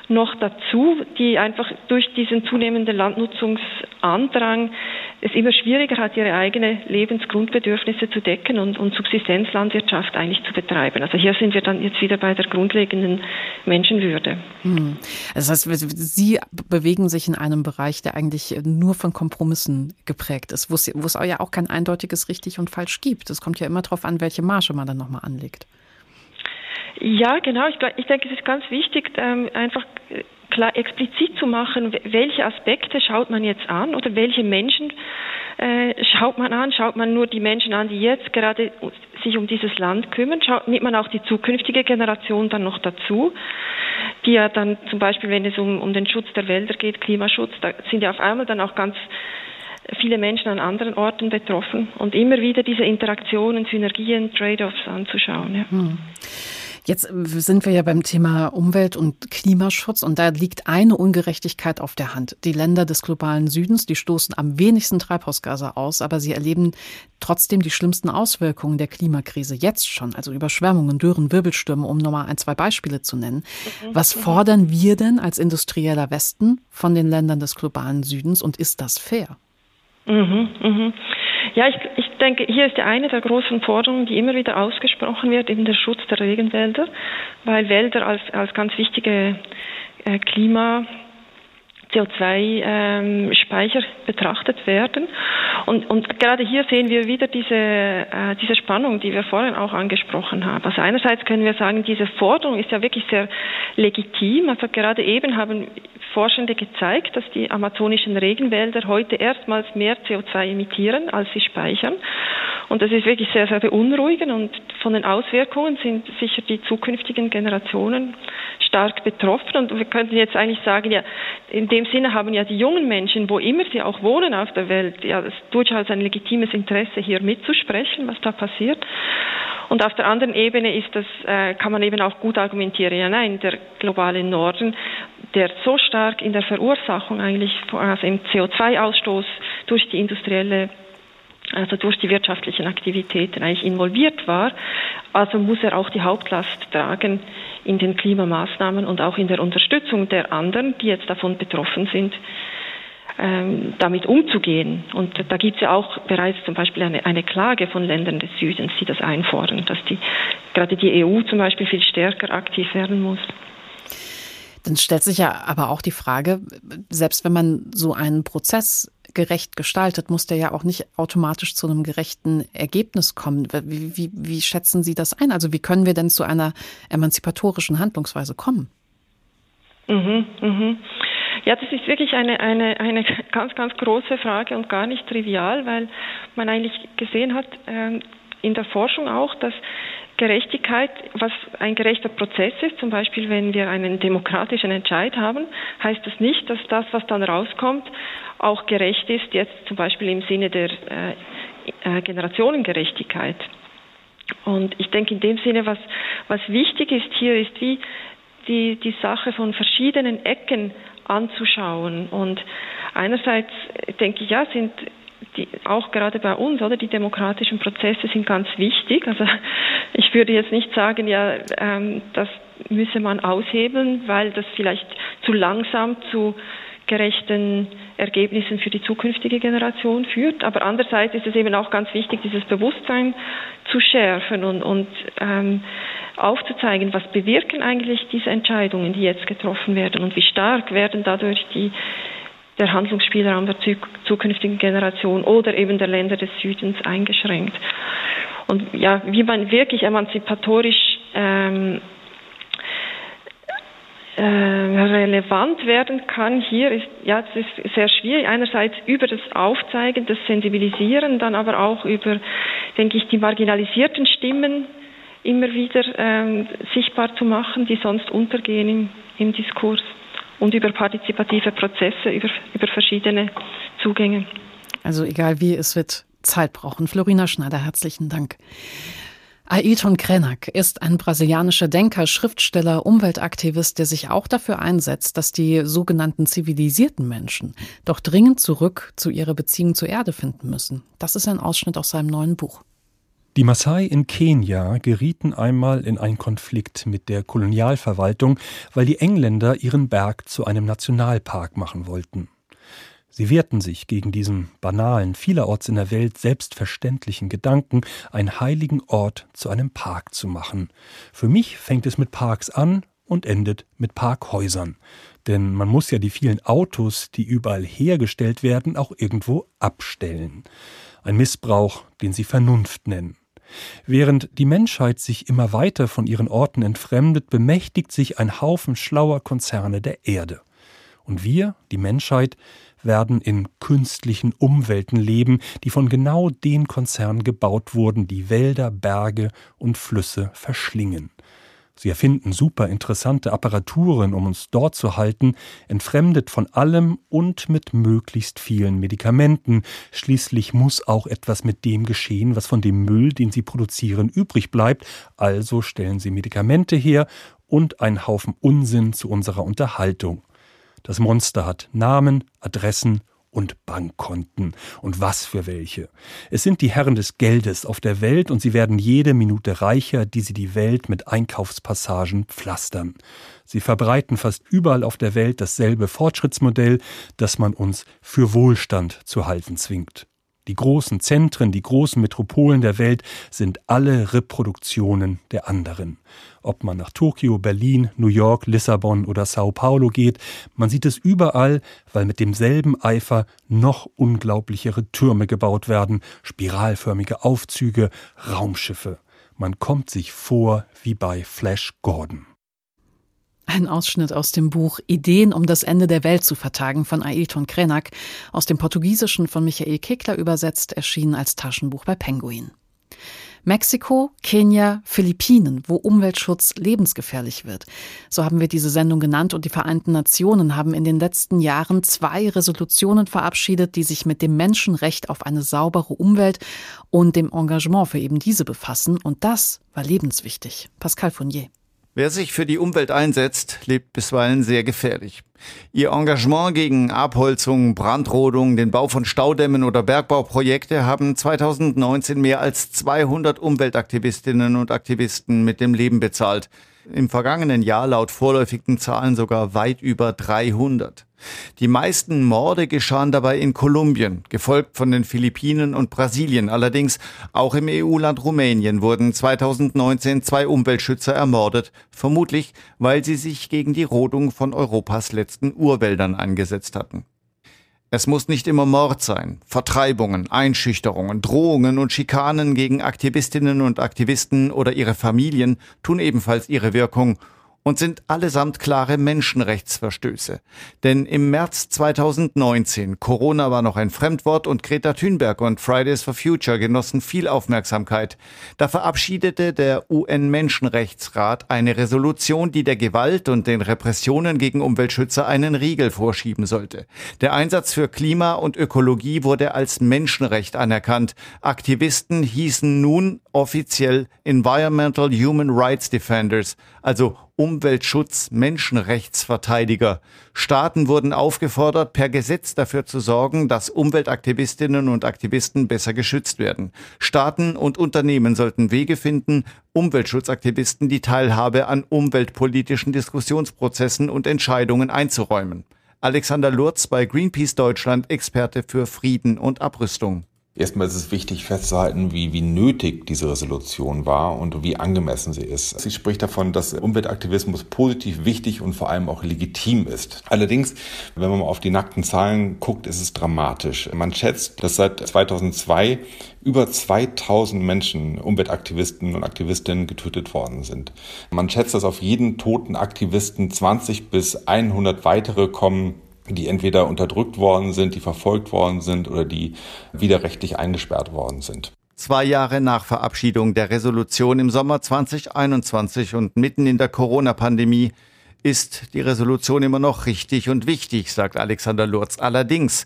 noch dazu, die einfach durch diesen zunehmenden Landnutzungsandrang es immer schwieriger hat, ihre eigenen Lebensgrundbedürfnisse zu decken und, und Subsistenzlandwirtschaft eigentlich zu betreiben. Also hier sind wir dann jetzt wieder bei der grundlegenden Menschenwürde. Hm. Das heißt, Sie bewegen sich in einem Bereich, der eigentlich nur von Kompromissen geprägt ist, wo es, wo es ja auch kein eindeutiges richtig und falsch gibt. Es kommt ja immer darauf an, welche Marge man dann nochmal anlegt. Ja, genau. Ich, ich denke, es ist ganz wichtig, ähm, einfach klar explizit zu machen, welche Aspekte schaut man jetzt an oder welche Menschen äh, schaut man an? Schaut man nur die Menschen an, die jetzt gerade sich um dieses Land kümmern? Schaut, nimmt man auch die zukünftige Generation dann noch dazu, die ja dann zum Beispiel, wenn es um, um den Schutz der Wälder geht, Klimaschutz, da sind ja auf einmal dann auch ganz viele Menschen an anderen Orten betroffen und immer wieder diese Interaktionen, Synergien, Trade-offs anzuschauen. Ja. Hm. Jetzt sind wir ja beim Thema Umwelt und Klimaschutz und da liegt eine Ungerechtigkeit auf der Hand. Die Länder des globalen Südens, die stoßen am wenigsten Treibhausgase aus, aber sie erleben trotzdem die schlimmsten Auswirkungen der Klimakrise jetzt schon, also Überschwemmungen, Dürren, Wirbelstürme, um nochmal ein, zwei Beispiele zu nennen. Mhm. Was fordern wir denn als industrieller Westen von den Ländern des globalen Südens und ist das fair? Mhm, mhm. Ja, ich, ich denke, hier ist eine der großen Forderungen, die immer wieder ausgesprochen wird, eben der Schutz der Regenwälder, weil Wälder als, als ganz wichtige äh, Klima CO2-Speicher ähm, betrachtet werden. Und, und, gerade hier sehen wir wieder diese, äh, diese Spannung, die wir vorhin auch angesprochen haben. Also einerseits können wir sagen, diese Forderung ist ja wirklich sehr legitim. Also gerade eben haben Forschende gezeigt, dass die amazonischen Regenwälder heute erstmals mehr CO2 emittieren, als sie speichern. Und das ist wirklich sehr, sehr beunruhigend und von den Auswirkungen sind sicher die zukünftigen Generationen stark betroffen. Und wir könnten jetzt eigentlich sagen, ja, in dem Sinne haben ja die jungen Menschen, wo immer sie auch wohnen auf der Welt, ja, durchaus ein legitimes Interesse, hier mitzusprechen, was da passiert. Und auf der anderen Ebene ist das, äh, kann man eben auch gut argumentieren, ja nein, der globale Norden, der so stark in der Verursachung eigentlich, also im CO2-Ausstoß durch die industrielle also durch die wirtschaftlichen Aktivitäten eigentlich involviert war. Also muss er auch die Hauptlast tragen in den Klimamaßnahmen und auch in der Unterstützung der anderen, die jetzt davon betroffen sind ähm, damit umzugehen. Und da gibt es ja auch bereits zum Beispiel eine, eine Klage von Ländern des Südens, die das einfordern, dass die, gerade die EU zum Beispiel viel stärker aktiv werden muss. Dann stellt sich ja aber auch die Frage, selbst wenn man so einen Prozess gerecht gestaltet, muss der ja auch nicht automatisch zu einem gerechten Ergebnis kommen. Wie, wie, wie schätzen Sie das ein? Also wie können wir denn zu einer emanzipatorischen Handlungsweise kommen? Mhm, mhm. Ja, das ist wirklich eine, eine, eine ganz, ganz große Frage und gar nicht trivial, weil man eigentlich gesehen hat, äh, in der Forschung auch, dass Gerechtigkeit, was ein gerechter Prozess ist, zum Beispiel wenn wir einen demokratischen Entscheid haben, heißt das nicht, dass das, was dann rauskommt, auch gerecht ist, jetzt zum Beispiel im Sinne der äh, äh, Generationengerechtigkeit. Und ich denke in dem Sinne, was, was wichtig ist hier, ist wie die, die Sache von verschiedenen Ecken anzuschauen. Und einerseits denke ich, ja, sind die, auch gerade bei uns, oder die demokratischen Prozesse sind ganz wichtig. Also ich würde jetzt nicht sagen, ja, ähm, das müsse man aushebeln, weil das vielleicht zu langsam zu gerechten Ergebnissen für die zukünftige Generation führt. Aber andererseits ist es eben auch ganz wichtig, dieses Bewusstsein zu schärfen und, und ähm, aufzuzeigen, was bewirken eigentlich diese Entscheidungen, die jetzt getroffen werden und wie stark werden dadurch die, der Handlungsspielraum der zukünftigen Generation oder eben der Länder des Südens eingeschränkt. Und ja, wie man wirklich emanzipatorisch ähm, äh, relevant werden kann hier ist ja das ist sehr schwierig einerseits über das Aufzeigen das Sensibilisieren dann aber auch über denke ich die marginalisierten Stimmen immer wieder ähm, sichtbar zu machen, die sonst untergehen im, im Diskurs und über partizipative Prozesse, über, über verschiedene Zugänge. Also egal wie, es wird Zeit brauchen. Florina Schneider, herzlichen Dank. Ailton Krenak ist ein brasilianischer Denker, Schriftsteller, Umweltaktivist, der sich auch dafür einsetzt, dass die sogenannten zivilisierten Menschen doch dringend zurück zu ihrer Beziehung zur Erde finden müssen. Das ist ein Ausschnitt aus seinem neuen Buch. Die Maasai in Kenia gerieten einmal in einen Konflikt mit der Kolonialverwaltung, weil die Engländer ihren Berg zu einem Nationalpark machen wollten. Sie wehrten sich gegen diesen banalen, vielerorts in der Welt selbstverständlichen Gedanken, einen heiligen Ort zu einem Park zu machen. Für mich fängt es mit Parks an und endet mit Parkhäusern. Denn man muss ja die vielen Autos, die überall hergestellt werden, auch irgendwo abstellen. Ein Missbrauch, den sie Vernunft nennen. Während die Menschheit sich immer weiter von ihren Orten entfremdet, bemächtigt sich ein Haufen schlauer Konzerne der Erde. Und wir, die Menschheit, werden in künstlichen Umwelten leben, die von genau den Konzernen gebaut wurden, die Wälder, Berge und Flüsse verschlingen. Sie erfinden super interessante Apparaturen, um uns dort zu halten, entfremdet von allem und mit möglichst vielen Medikamenten. Schließlich muss auch etwas mit dem geschehen, was von dem Müll, den sie produzieren, übrig bleibt. Also stellen sie Medikamente her und einen Haufen Unsinn zu unserer Unterhaltung. Das Monster hat Namen, Adressen und Bankkonten. Und was für welche. Es sind die Herren des Geldes auf der Welt und sie werden jede Minute reicher, die sie die Welt mit Einkaufspassagen pflastern. Sie verbreiten fast überall auf der Welt dasselbe Fortschrittsmodell, das man uns für Wohlstand zu halten zwingt. Die großen Zentren, die großen Metropolen der Welt sind alle Reproduktionen der anderen. Ob man nach Tokio, Berlin, New York, Lissabon oder Sao Paulo geht, man sieht es überall, weil mit demselben Eifer noch unglaublichere Türme gebaut werden, spiralförmige Aufzüge, Raumschiffe. Man kommt sich vor wie bei Flash Gordon. Ein Ausschnitt aus dem Buch Ideen, um das Ende der Welt zu vertagen von Ailton Krenak, aus dem Portugiesischen von Michael Kekler übersetzt, erschienen als Taschenbuch bei Penguin. Mexiko, Kenia, Philippinen, wo Umweltschutz lebensgefährlich wird. So haben wir diese Sendung genannt und die Vereinten Nationen haben in den letzten Jahren zwei Resolutionen verabschiedet, die sich mit dem Menschenrecht auf eine saubere Umwelt und dem Engagement für eben diese befassen. Und das war lebenswichtig. Pascal Fournier. Wer sich für die Umwelt einsetzt, lebt bisweilen sehr gefährlich. Ihr Engagement gegen Abholzung, Brandrodung, den Bau von Staudämmen oder Bergbauprojekte haben 2019 mehr als 200 Umweltaktivistinnen und Aktivisten mit dem Leben bezahlt. Im vergangenen Jahr laut vorläufigen Zahlen sogar weit über 300. Die meisten Morde geschahen dabei in Kolumbien, gefolgt von den Philippinen und Brasilien. Allerdings auch im EU-Land Rumänien wurden 2019 zwei Umweltschützer ermordet, vermutlich weil sie sich gegen die Rodung von Europas letzten Urwäldern eingesetzt hatten. Es muss nicht immer Mord sein. Vertreibungen, Einschüchterungen, Drohungen und Schikanen gegen Aktivistinnen und Aktivisten oder ihre Familien tun ebenfalls ihre Wirkung und sind allesamt klare Menschenrechtsverstöße. Denn im März 2019, Corona war noch ein Fremdwort und Greta Thunberg und Fridays for Future genossen viel Aufmerksamkeit. Da verabschiedete der UN-Menschenrechtsrat eine Resolution, die der Gewalt und den Repressionen gegen Umweltschützer einen Riegel vorschieben sollte. Der Einsatz für Klima und Ökologie wurde als Menschenrecht anerkannt. Aktivisten hießen nun offiziell Environmental Human Rights Defenders, also Umweltschutz, Menschenrechtsverteidiger. Staaten wurden aufgefordert, per Gesetz dafür zu sorgen, dass Umweltaktivistinnen und Aktivisten besser geschützt werden. Staaten und Unternehmen sollten Wege finden, Umweltschutzaktivisten die Teilhabe an umweltpolitischen Diskussionsprozessen und Entscheidungen einzuräumen. Alexander Lurz bei Greenpeace Deutschland, Experte für Frieden und Abrüstung. Erstmal ist es wichtig festzuhalten, wie, wie nötig diese Resolution war und wie angemessen sie ist. Sie spricht davon, dass Umweltaktivismus positiv wichtig und vor allem auch legitim ist. Allerdings, wenn man mal auf die nackten Zahlen guckt, ist es dramatisch. Man schätzt, dass seit 2002 über 2000 Menschen, Umweltaktivisten und Aktivistinnen getötet worden sind. Man schätzt, dass auf jeden toten Aktivisten 20 bis 100 weitere kommen, die entweder unterdrückt worden sind, die verfolgt worden sind oder die widerrechtlich eingesperrt worden sind. Zwei Jahre nach Verabschiedung der Resolution im Sommer 2021 und mitten in der Corona-Pandemie ist die Resolution immer noch richtig und wichtig, sagt Alexander Lurz. Allerdings,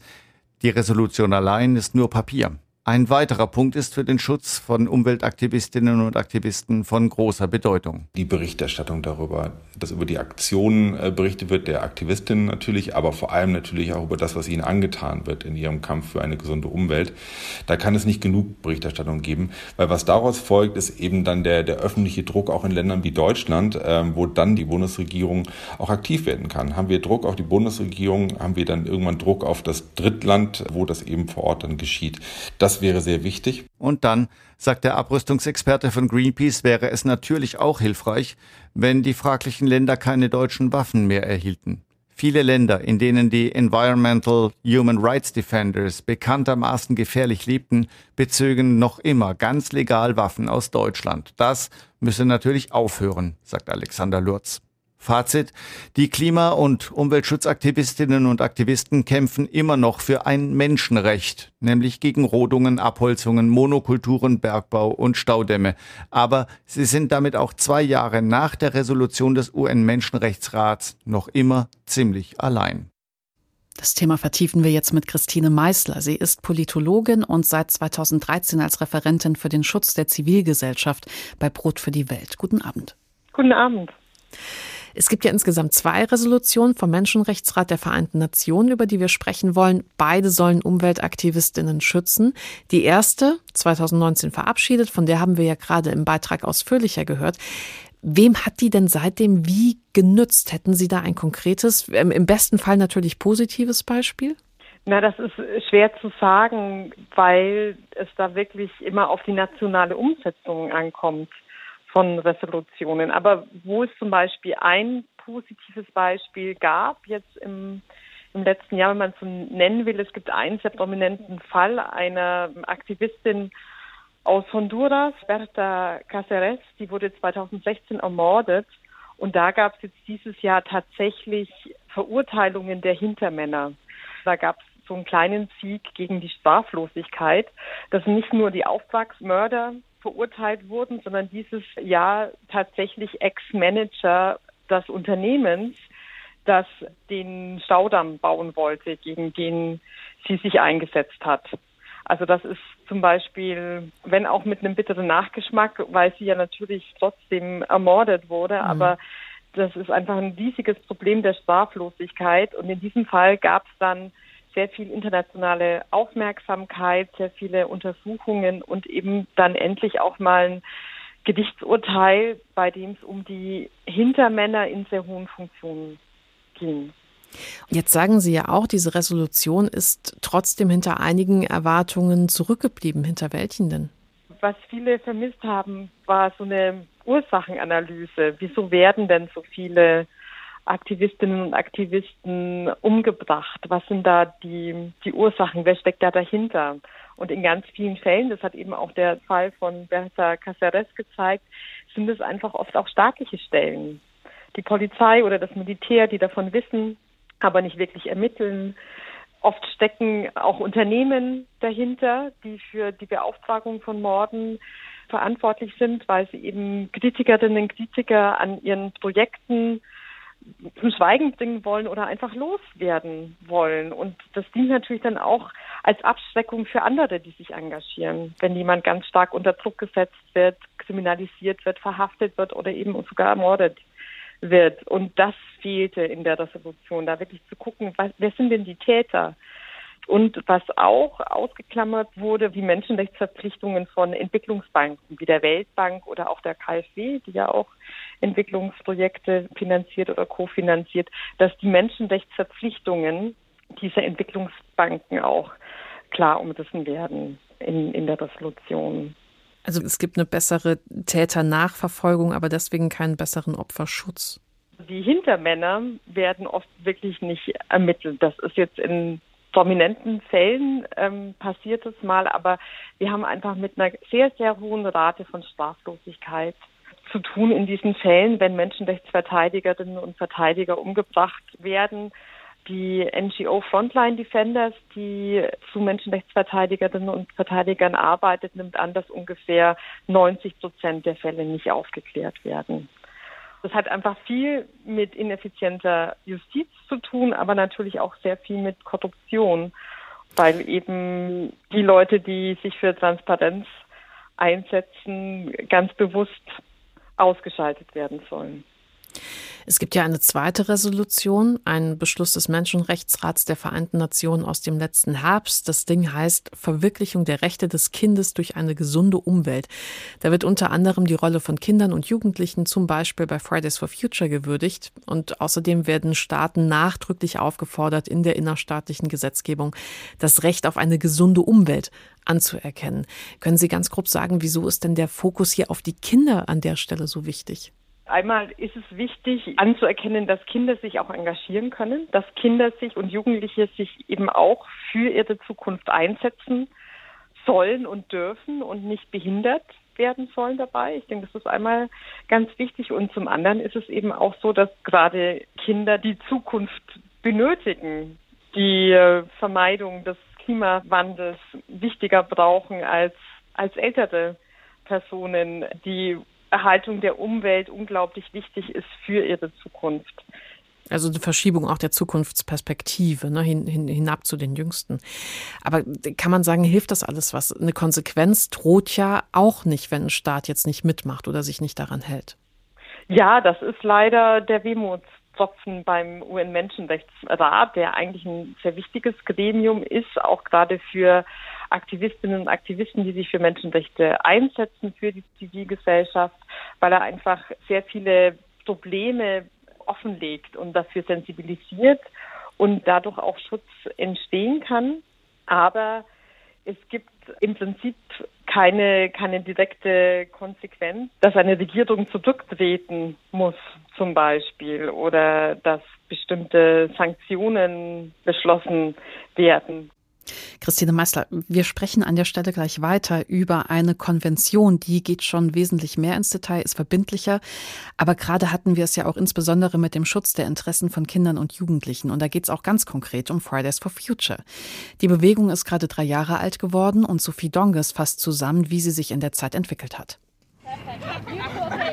die Resolution allein ist nur Papier. Ein weiterer Punkt ist für den Schutz von Umweltaktivistinnen und Aktivisten von großer Bedeutung. Die Berichterstattung darüber, dass über die Aktionen äh, berichtet wird, der Aktivistinnen natürlich, aber vor allem natürlich auch über das, was ihnen angetan wird in ihrem Kampf für eine gesunde Umwelt. Da kann es nicht genug Berichterstattung geben, weil was daraus folgt, ist eben dann der, der öffentliche Druck auch in Ländern wie Deutschland, äh, wo dann die Bundesregierung auch aktiv werden kann. Haben wir Druck auf die Bundesregierung, haben wir dann irgendwann Druck auf das Drittland, wo das eben vor Ort dann geschieht. Das wäre sehr wichtig. Und dann, sagt der Abrüstungsexperte von Greenpeace, wäre es natürlich auch hilfreich, wenn die fraglichen Länder keine deutschen Waffen mehr erhielten. Viele Länder, in denen die Environmental Human Rights Defenders bekanntermaßen gefährlich lebten, bezögen noch immer ganz legal Waffen aus Deutschland. Das müsse natürlich aufhören, sagt Alexander Lurz. Fazit. Die Klima- und Umweltschutzaktivistinnen und Aktivisten kämpfen immer noch für ein Menschenrecht, nämlich gegen Rodungen, Abholzungen, Monokulturen, Bergbau und Staudämme. Aber sie sind damit auch zwei Jahre nach der Resolution des UN-Menschenrechtsrats noch immer ziemlich allein. Das Thema vertiefen wir jetzt mit Christine Meissler. Sie ist Politologin und seit 2013 als Referentin für den Schutz der Zivilgesellschaft bei Brot für die Welt. Guten Abend. Guten Abend. Es gibt ja insgesamt zwei Resolutionen vom Menschenrechtsrat der Vereinten Nationen, über die wir sprechen wollen. Beide sollen Umweltaktivistinnen schützen. Die erste, 2019 verabschiedet, von der haben wir ja gerade im Beitrag ausführlicher gehört. Wem hat die denn seitdem wie genützt? Hätten Sie da ein konkretes, ähm, im besten Fall natürlich positives Beispiel? Na, das ist schwer zu sagen, weil es da wirklich immer auf die nationale Umsetzung ankommt von Resolutionen. Aber wo es zum Beispiel ein positives Beispiel gab, jetzt im, im letzten Jahr, wenn man es so nennen will, es gibt einen sehr prominenten Fall einer Aktivistin aus Honduras, Berta Cáceres, die wurde 2016 ermordet. Und da gab es jetzt dieses Jahr tatsächlich Verurteilungen der Hintermänner. Da gab es so einen kleinen Sieg gegen die Straflosigkeit, dass nicht nur die Auftragsmörder verurteilt wurden, sondern dieses Jahr tatsächlich Ex-Manager des Unternehmens, das den Staudamm bauen wollte, gegen den sie sich eingesetzt hat. Also das ist zum Beispiel, wenn auch mit einem bitteren Nachgeschmack, weil sie ja natürlich trotzdem ermordet wurde, mhm. aber das ist einfach ein riesiges Problem der Straflosigkeit. Und in diesem Fall gab es dann sehr viel internationale Aufmerksamkeit, sehr viele Untersuchungen und eben dann endlich auch mal ein Gedichtsurteil, bei dem es um die Hintermänner in sehr hohen Funktionen ging. Jetzt sagen Sie ja auch, diese Resolution ist trotzdem hinter einigen Erwartungen zurückgeblieben. Hinter welchen denn? Was viele vermisst haben, war so eine Ursachenanalyse. Wieso werden denn so viele Aktivistinnen und Aktivisten umgebracht? Was sind da die, die Ursachen? Wer steckt da dahinter? Und in ganz vielen Fällen, das hat eben auch der Fall von Berta Caceres gezeigt, sind es einfach oft auch staatliche Stellen. Die Polizei oder das Militär, die davon wissen, aber nicht wirklich ermitteln. Oft stecken auch Unternehmen dahinter, die für die Beauftragung von Morden verantwortlich sind, weil sie eben Kritikerinnen und Kritiker an ihren Projekten zum Schweigen bringen wollen oder einfach loswerden wollen. Und das dient natürlich dann auch als Abschreckung für andere, die sich engagieren. Wenn jemand ganz stark unter Druck gesetzt wird, kriminalisiert wird, verhaftet wird oder eben sogar ermordet wird. Und das fehlte in der Resolution, da wirklich zu gucken, wer sind denn die Täter? Und was auch ausgeklammert wurde, die Menschenrechtsverpflichtungen von Entwicklungsbanken wie der Weltbank oder auch der KfW, die ja auch Entwicklungsprojekte finanziert oder kofinanziert, dass die Menschenrechtsverpflichtungen dieser Entwicklungsbanken auch klar umrissen werden in, in der Resolution. Also es gibt eine bessere Täternachverfolgung, aber deswegen keinen besseren Opferschutz. Die Hintermänner werden oft wirklich nicht ermittelt. Das ist jetzt in prominenten Fällen ähm, passiert es mal, aber wir haben einfach mit einer sehr, sehr hohen Rate von Straflosigkeit zu tun in diesen Fällen, wenn Menschenrechtsverteidigerinnen und Verteidiger umgebracht werden. Die NGO Frontline Defenders, die zu Menschenrechtsverteidigerinnen und Verteidigern arbeitet, nimmt an, dass ungefähr 90 Prozent der Fälle nicht aufgeklärt werden. Das hat einfach viel mit ineffizienter Justiz zu tun, aber natürlich auch sehr viel mit Korruption, weil eben die Leute, die sich für Transparenz einsetzen, ganz bewusst ausgeschaltet werden sollen. Es gibt ja eine zweite Resolution, einen Beschluss des Menschenrechtsrats der Vereinten Nationen aus dem letzten Herbst. Das Ding heißt Verwirklichung der Rechte des Kindes durch eine gesunde Umwelt. Da wird unter anderem die Rolle von Kindern und Jugendlichen zum Beispiel bei Fridays for Future gewürdigt. Und außerdem werden Staaten nachdrücklich aufgefordert, in der innerstaatlichen Gesetzgebung das Recht auf eine gesunde Umwelt anzuerkennen. Können Sie ganz grob sagen, wieso ist denn der Fokus hier auf die Kinder an der Stelle so wichtig? Einmal ist es wichtig anzuerkennen, dass Kinder sich auch engagieren können, dass Kinder sich und Jugendliche sich eben auch für ihre Zukunft einsetzen sollen und dürfen und nicht behindert werden sollen dabei. Ich denke, das ist einmal ganz wichtig. Und zum anderen ist es eben auch so, dass gerade Kinder die Zukunft benötigen, die äh, Vermeidung des Klimawandels wichtiger brauchen als, als ältere Personen, die Erhaltung der Umwelt unglaublich wichtig ist für ihre Zukunft. Also eine Verschiebung auch der Zukunftsperspektive ne, hin, hin, hinab zu den Jüngsten. Aber kann man sagen, hilft das alles was? Eine Konsequenz droht ja auch nicht, wenn ein Staat jetzt nicht mitmacht oder sich nicht daran hält. Ja, das ist leider der Wehmutstropfen beim UN-Menschenrechtsrat, der eigentlich ein sehr wichtiges Gremium ist, auch gerade für Aktivistinnen und Aktivisten, die sich für Menschenrechte einsetzen, für die Zivilgesellschaft, weil er einfach sehr viele Probleme offenlegt und dafür sensibilisiert und dadurch auch Schutz entstehen kann. Aber es gibt im Prinzip keine, keine direkte Konsequenz, dass eine Regierung zurücktreten muss zum Beispiel oder dass bestimmte Sanktionen beschlossen werden. Christine Meissler, wir sprechen an der Stelle gleich weiter über eine Konvention, die geht schon wesentlich mehr ins Detail, ist verbindlicher. Aber gerade hatten wir es ja auch insbesondere mit dem Schutz der Interessen von Kindern und Jugendlichen. Und da geht es auch ganz konkret um Fridays for Future. Die Bewegung ist gerade drei Jahre alt geworden und Sophie Donges fasst zusammen, wie sie sich in der Zeit entwickelt hat.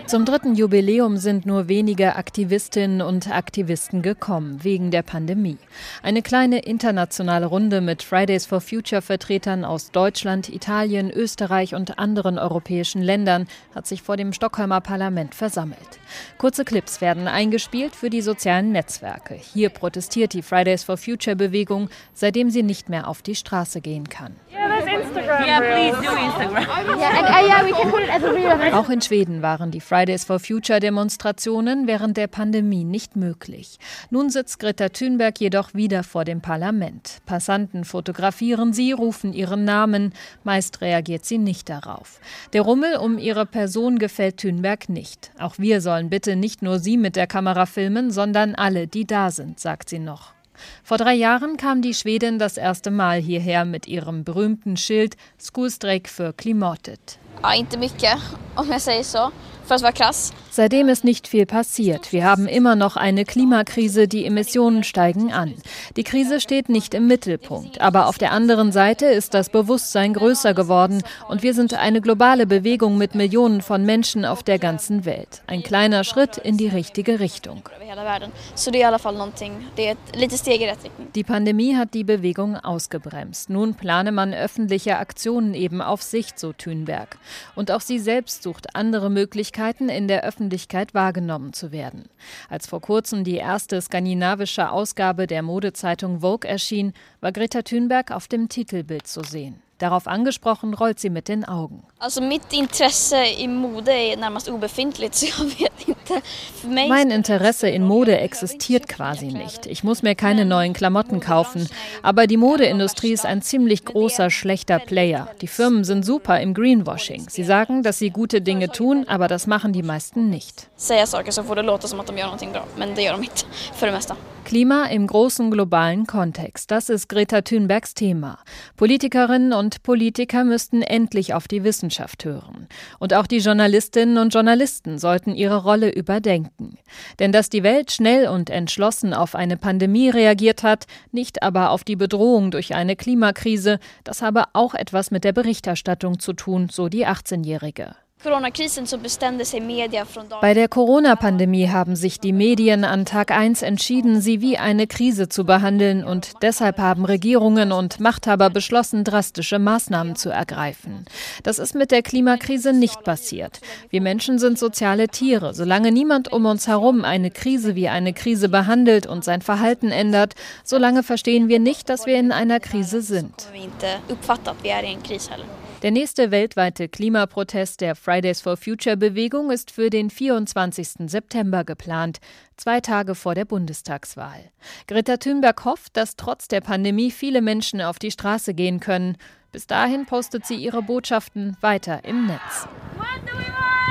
Zum dritten Jubiläum sind nur wenige Aktivistinnen und Aktivisten gekommen, wegen der Pandemie. Eine kleine internationale Runde mit Fridays for Future Vertretern aus Deutschland, Italien, Österreich und anderen europäischen Ländern hat sich vor dem Stockholmer Parlament versammelt. Kurze Clips werden eingespielt für die sozialen Netzwerke. Hier protestiert die Fridays for Future Bewegung, seitdem sie nicht mehr auf die Straße gehen kann. Auch in Schweden waren die Fridays for Future Demonstrationen während der Pandemie nicht möglich. Nun sitzt Greta Thunberg jedoch wieder vor dem Parlament. Passanten fotografieren sie, rufen ihren Namen. Meist reagiert sie nicht darauf. Der Rummel um ihre Person gefällt Thunberg nicht. Auch wir sollen bitte nicht nur sie mit der Kamera filmen, sondern alle, die da sind, sagt sie noch. Vor drei Jahren kam die Schwedin das erste Mal hierher mit ihrem berühmten Schild Skolstrejk für Klimatet. Ja, inte mycket, om jag säger så. Seitdem ist nicht viel passiert. Wir haben immer noch eine Klimakrise, die Emissionen steigen an. Die Krise steht nicht im Mittelpunkt, aber auf der anderen Seite ist das Bewusstsein größer geworden und wir sind eine globale Bewegung mit Millionen von Menschen auf der ganzen Welt. Ein kleiner Schritt in die richtige Richtung. Die Pandemie hat die Bewegung ausgebremst. Nun plane man öffentliche Aktionen eben auf Sicht, so Thünberg. Und auch sie selbst sucht andere Möglichkeiten, in der Öffentlichkeit wahrgenommen zu werden. Als vor kurzem die erste skandinavische Ausgabe der Modezeitung Vogue erschien, war Greta Thunberg auf dem Titelbild zu sehen. Darauf angesprochen, rollt sie mit den Augen. Also mitt Interesse in Mode ist närmast obefintligt, so jag vet inte. Mein Interesse in Mode existiert quasi nicht. Ich muss mir keine neuen Klamotten kaufen. Aber die Modeindustrie ist ein ziemlich großer, schlechter Player. Die Firmen sind super im Greenwashing. Sie sagen, dass sie gute Dinge tun, aber das machen die meisten nicht. säga saker så får det låta som att de gör någonting bra, men det gör de inte för det mesta. Klima im großen globalen Kontext, das ist Greta Thunbergs Thema. Politikerinnen und Politiker müssten endlich auf die Wissenschaft hören. Und auch die Journalistinnen und Journalisten sollten ihre Rolle überdenken. Denn dass die Welt schnell und entschlossen auf eine Pandemie reagiert hat, nicht aber auf die Bedrohung durch eine Klimakrise, das habe auch etwas mit der Berichterstattung zu tun, so die 18-Jährige. Bei der Corona-Pandemie haben sich die Medien an Tag 1 entschieden, sie wie eine Krise zu behandeln und deshalb haben Regierungen und Machthaber beschlossen, drastische Maßnahmen zu ergreifen. Das ist mit der Klimakrise nicht passiert. Wir Menschen sind soziale Tiere. Solange niemand um uns herum eine Krise wie eine Krise behandelt und sein Verhalten ändert, solange verstehen wir nicht, dass wir in einer Krise sind. Der nächste weltweite Klimaprotest der Fridays for Future Bewegung ist für den 24. September geplant, zwei Tage vor der Bundestagswahl. Greta Thunberg hofft, dass trotz der Pandemie viele Menschen auf die Straße gehen können. Bis dahin postet sie ihre Botschaften weiter im Netz.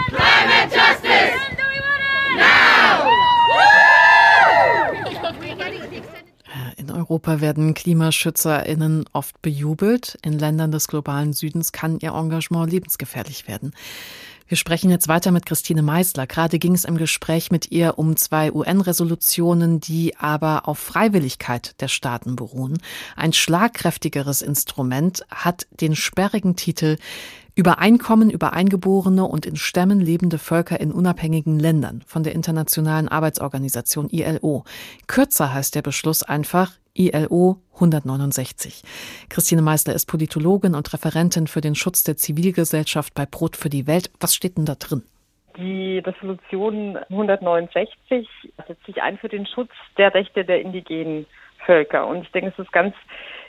Climate justice! Now! In Europa werden KlimaschützerInnen oft bejubelt. In Ländern des globalen Südens kann ihr Engagement lebensgefährlich werden. Wir sprechen jetzt weiter mit Christine Meisler. Gerade ging es im Gespräch mit ihr um zwei UN-Resolutionen, die aber auf Freiwilligkeit der Staaten beruhen. Ein schlagkräftigeres Instrument hat den sperrigen Titel Übereinkommen über eingeborene und in Stämmen lebende Völker in unabhängigen Ländern von der Internationalen Arbeitsorganisation ILO. Kürzer heißt der Beschluss einfach ILO 169. Christine Meisler ist Politologin und Referentin für den Schutz der Zivilgesellschaft bei Brot für die Welt. Was steht denn da drin? Die Resolution 169 setzt sich ein für den Schutz der Rechte der indigenen Völker. Und ich denke, es ist ganz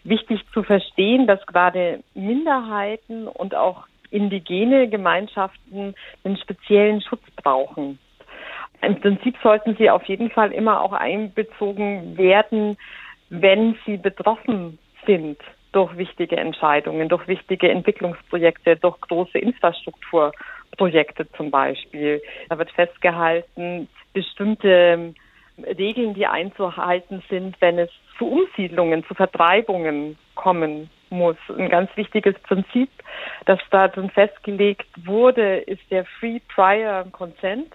wichtig zu verstehen, dass gerade Minderheiten und auch indigene Gemeinschaften einen speziellen Schutz brauchen. Im Prinzip sollten sie auf jeden Fall immer auch einbezogen werden, wenn sie betroffen sind durch wichtige Entscheidungen, durch wichtige Entwicklungsprojekte, durch große Infrastrukturprojekte zum Beispiel. Da wird festgehalten, bestimmte Regeln, die einzuhalten sind, wenn es zu Umsiedlungen, zu Vertreibungen kommen muss. Ein ganz wichtiges Prinzip, das da drin festgelegt wurde, ist der Free Prior Consent.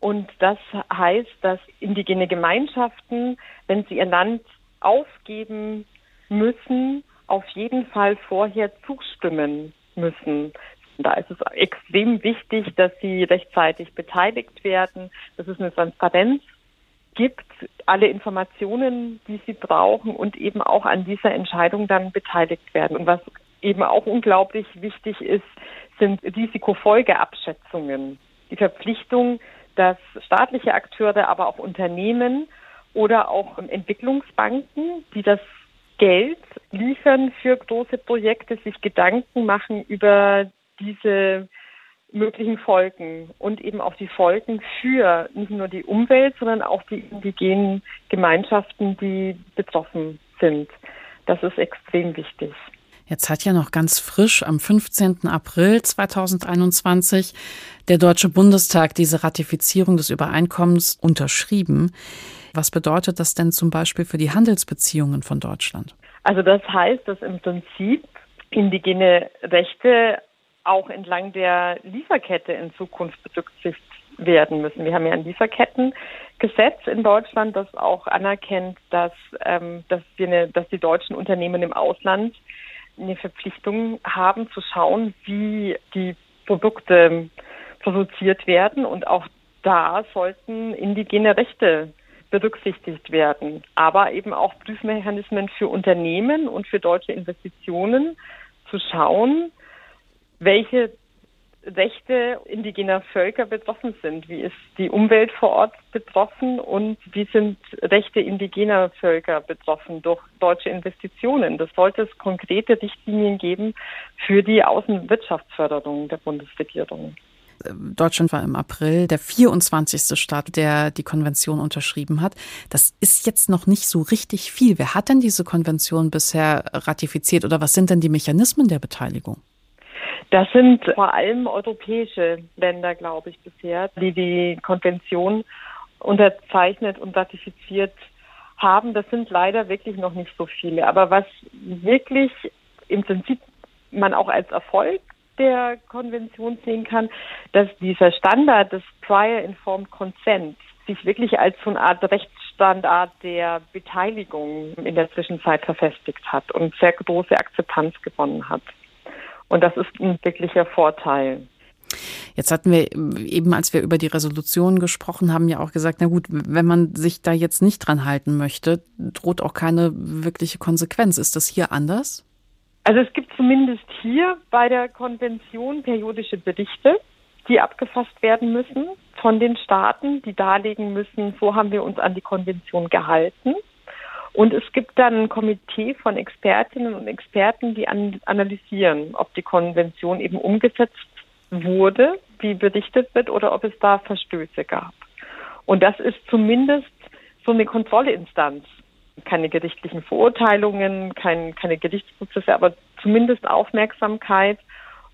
Und das heißt, dass indigene Gemeinschaften, wenn sie ihr Land aufgeben müssen, auf jeden Fall vorher zustimmen müssen. Da ist es extrem wichtig, dass sie rechtzeitig beteiligt werden, dass es eine Transparenz gibt, alle Informationen, die sie brauchen und eben auch an dieser Entscheidung dann beteiligt werden. Und was eben auch unglaublich wichtig ist, sind Risikofolgeabschätzungen. Die Verpflichtung, dass staatliche Akteure, aber auch Unternehmen oder auch Entwicklungsbanken, die das Geld liefern für große Projekte, sich Gedanken machen über diese möglichen Folgen und eben auch die Folgen für nicht nur die Umwelt, sondern auch die indigenen Gemeinschaften, die betroffen sind. Das ist extrem wichtig. Jetzt hat ja noch ganz frisch am 15. April 2021 der Deutsche Bundestag diese Ratifizierung des Übereinkommens unterschrieben. Was bedeutet das denn zum Beispiel für die Handelsbeziehungen von Deutschland? Also das heißt, dass im Prinzip indigene Rechte auch entlang der Lieferkette in Zukunft berücksichtigt werden müssen. Wir haben ja ein Lieferkettengesetz in Deutschland, das auch anerkennt, dass, ähm, dass, wir eine, dass die deutschen Unternehmen im Ausland eine Verpflichtung haben, zu schauen, wie die Produkte produziert werden. Und auch da sollten indigene Rechte berücksichtigt werden, aber eben auch Prüfmechanismen für Unternehmen und für deutsche Investitionen zu schauen, welche Rechte indigener Völker betroffen sind. Wie ist die Umwelt vor Ort betroffen und wie sind Rechte indigener Völker betroffen durch deutsche Investitionen? Das sollte es konkrete Richtlinien geben für die Außenwirtschaftsförderung der Bundesregierung. Deutschland war im April der 24. Staat, der die Konvention unterschrieben hat. Das ist jetzt noch nicht so richtig viel. Wer hat denn diese Konvention bisher ratifiziert oder was sind denn die Mechanismen der Beteiligung? Das sind vor allem europäische Länder, glaube ich, bisher, die die Konvention unterzeichnet und ratifiziert haben. Das sind leider wirklich noch nicht so viele. Aber was wirklich im Prinzip man auch als Erfolg der Konvention sehen kann, dass dieser Standard des Prior Informed Consent sich wirklich als so eine Art Rechtsstandard der Beteiligung in der Zwischenzeit verfestigt hat und sehr große Akzeptanz gewonnen hat. Und das ist ein wirklicher Vorteil. Jetzt hatten wir eben, als wir über die Resolution gesprochen haben, ja auch gesagt, na gut, wenn man sich da jetzt nicht dran halten möchte, droht auch keine wirkliche Konsequenz. Ist das hier anders? Also es gibt zumindest hier bei der Konvention periodische Berichte, die abgefasst werden müssen von den Staaten, die darlegen müssen, so haben wir uns an die Konvention gehalten. Und es gibt dann ein Komitee von Expertinnen und Experten, die an, analysieren, ob die Konvention eben umgesetzt wurde, wie berichtet wird, oder ob es da Verstöße gab. Und das ist zumindest so eine Kontrollinstanz. Keine gerichtlichen Verurteilungen, kein, keine Gerichtsprozesse, aber zumindest Aufmerksamkeit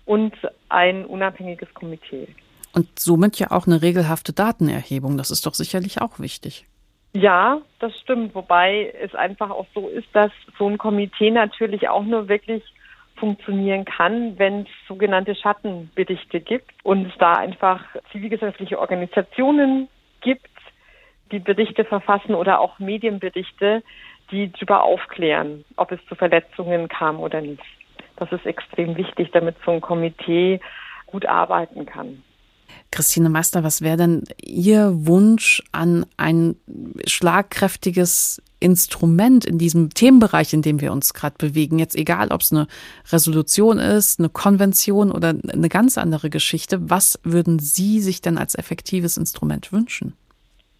und ein unabhängiges Komitee. Und somit ja auch eine regelhafte Datenerhebung. Das ist doch sicherlich auch wichtig. Ja, das stimmt. Wobei es einfach auch so ist, dass so ein Komitee natürlich auch nur wirklich funktionieren kann, wenn es sogenannte Schattenberichte gibt und es da einfach zivilgesellschaftliche Organisationen gibt, die Berichte verfassen oder auch Medienberichte, die darüber aufklären, ob es zu Verletzungen kam oder nicht. Das ist extrem wichtig, damit so ein Komitee gut arbeiten kann. Christine Meister, was wäre denn Ihr Wunsch an ein schlagkräftiges Instrument in diesem Themenbereich, in dem wir uns gerade bewegen? Jetzt egal, ob es eine Resolution ist, eine Konvention oder eine ganz andere Geschichte. Was würden Sie sich denn als effektives Instrument wünschen?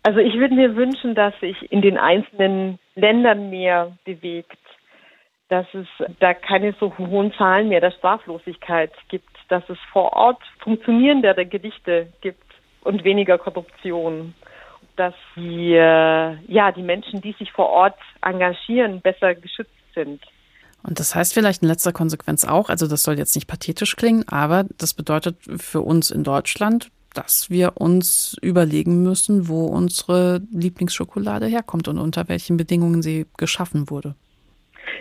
Also ich würde mir wünschen, dass sich in den einzelnen Ländern mehr bewegt, dass es da keine so hohen Zahlen mehr der Straflosigkeit gibt dass es vor Ort funktionierendere Gedichte gibt und weniger Korruption. Dass die, äh, ja, die Menschen, die sich vor Ort engagieren, besser geschützt sind. Und das heißt vielleicht in letzter Konsequenz auch, also das soll jetzt nicht pathetisch klingen, aber das bedeutet für uns in Deutschland, dass wir uns überlegen müssen, wo unsere Lieblingsschokolade herkommt und unter welchen Bedingungen sie geschaffen wurde.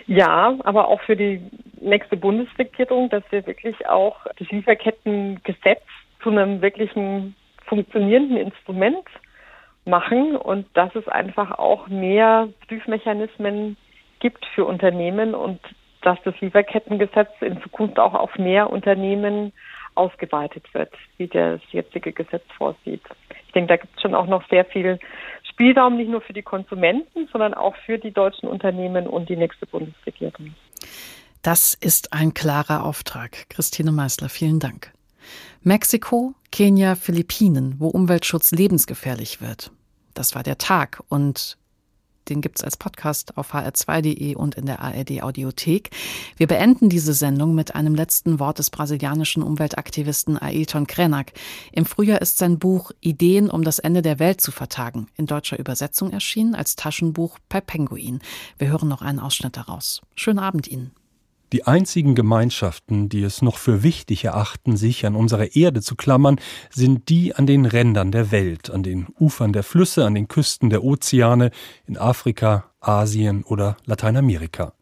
Ja, aber auch für die nächste Bundesregierung, dass wir wirklich auch das Lieferkettengesetz zu einem wirklichen funktionierenden Instrument machen und dass es einfach auch mehr Prüfmechanismen gibt für Unternehmen und dass das Lieferkettengesetz in Zukunft auch auf mehr Unternehmen ausgeweitet wird, wie das jetzige Gesetz vorsieht. Denke, da gibt es schon auch noch sehr viel Spielraum, nicht nur für die Konsumenten, sondern auch für die deutschen Unternehmen und die nächste Bundesregierung. Das ist ein klarer Auftrag. Christine Meissler, vielen Dank. Mexiko, Kenia, Philippinen, wo Umweltschutz lebensgefährlich wird. Das war der Tag und den gibt's als Podcast auf hr2.de und in der ARD Audiothek. Wir beenden diese Sendung mit einem letzten Wort des brasilianischen Umweltaktivisten Ailton Krenak. Im Frühjahr ist sein Buch Ideen, um das Ende der Welt zu vertagen in deutscher Übersetzung erschienen als Taschenbuch bei Penguin. Wir hören noch einen Ausschnitt daraus. Schönen Abend Ihnen. Die einzigen Gemeinschaften, die es noch für wichtig erachten, sich an unsere Erde zu klammern, sind die an den Rändern der Welt, an den Ufern der Flüsse, an den Küsten der Ozeane, in Afrika, Asien oder Lateinamerika.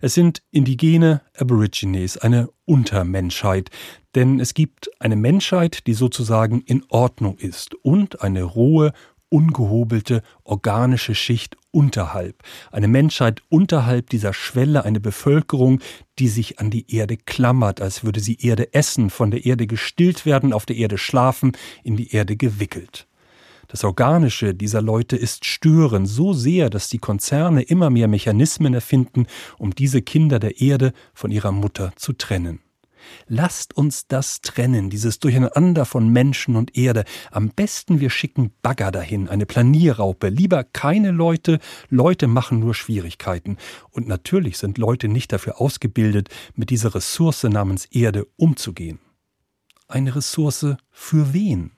Es sind indigene Aborigines, eine Untermenschheit, denn es gibt eine Menschheit, die sozusagen in Ordnung ist und eine rohe, ungehobelte organische Schicht unterhalb, eine Menschheit unterhalb dieser Schwelle, eine Bevölkerung, die sich an die Erde klammert, als würde sie Erde essen, von der Erde gestillt werden, auf der Erde schlafen, in die Erde gewickelt. Das Organische dieser Leute ist störend, so sehr, dass die Konzerne immer mehr Mechanismen erfinden, um diese Kinder der Erde von ihrer Mutter zu trennen. Lasst uns das trennen, dieses Durcheinander von Menschen und Erde. Am besten wir schicken Bagger dahin, eine Planierraupe. Lieber keine Leute, Leute machen nur Schwierigkeiten. Und natürlich sind Leute nicht dafür ausgebildet, mit dieser Ressource namens Erde umzugehen. Eine Ressource für wen?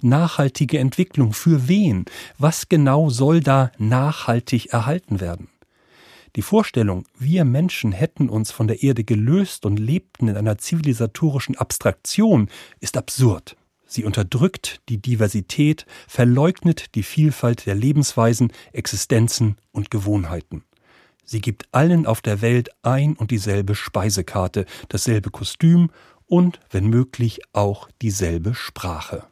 Nachhaltige Entwicklung für wen? Was genau soll da nachhaltig erhalten werden? Die Vorstellung, wir Menschen hätten uns von der Erde gelöst und lebten in einer zivilisatorischen Abstraktion, ist absurd. Sie unterdrückt die Diversität, verleugnet die Vielfalt der Lebensweisen, Existenzen und Gewohnheiten. Sie gibt allen auf der Welt ein und dieselbe Speisekarte, dasselbe Kostüm und, wenn möglich, auch dieselbe Sprache.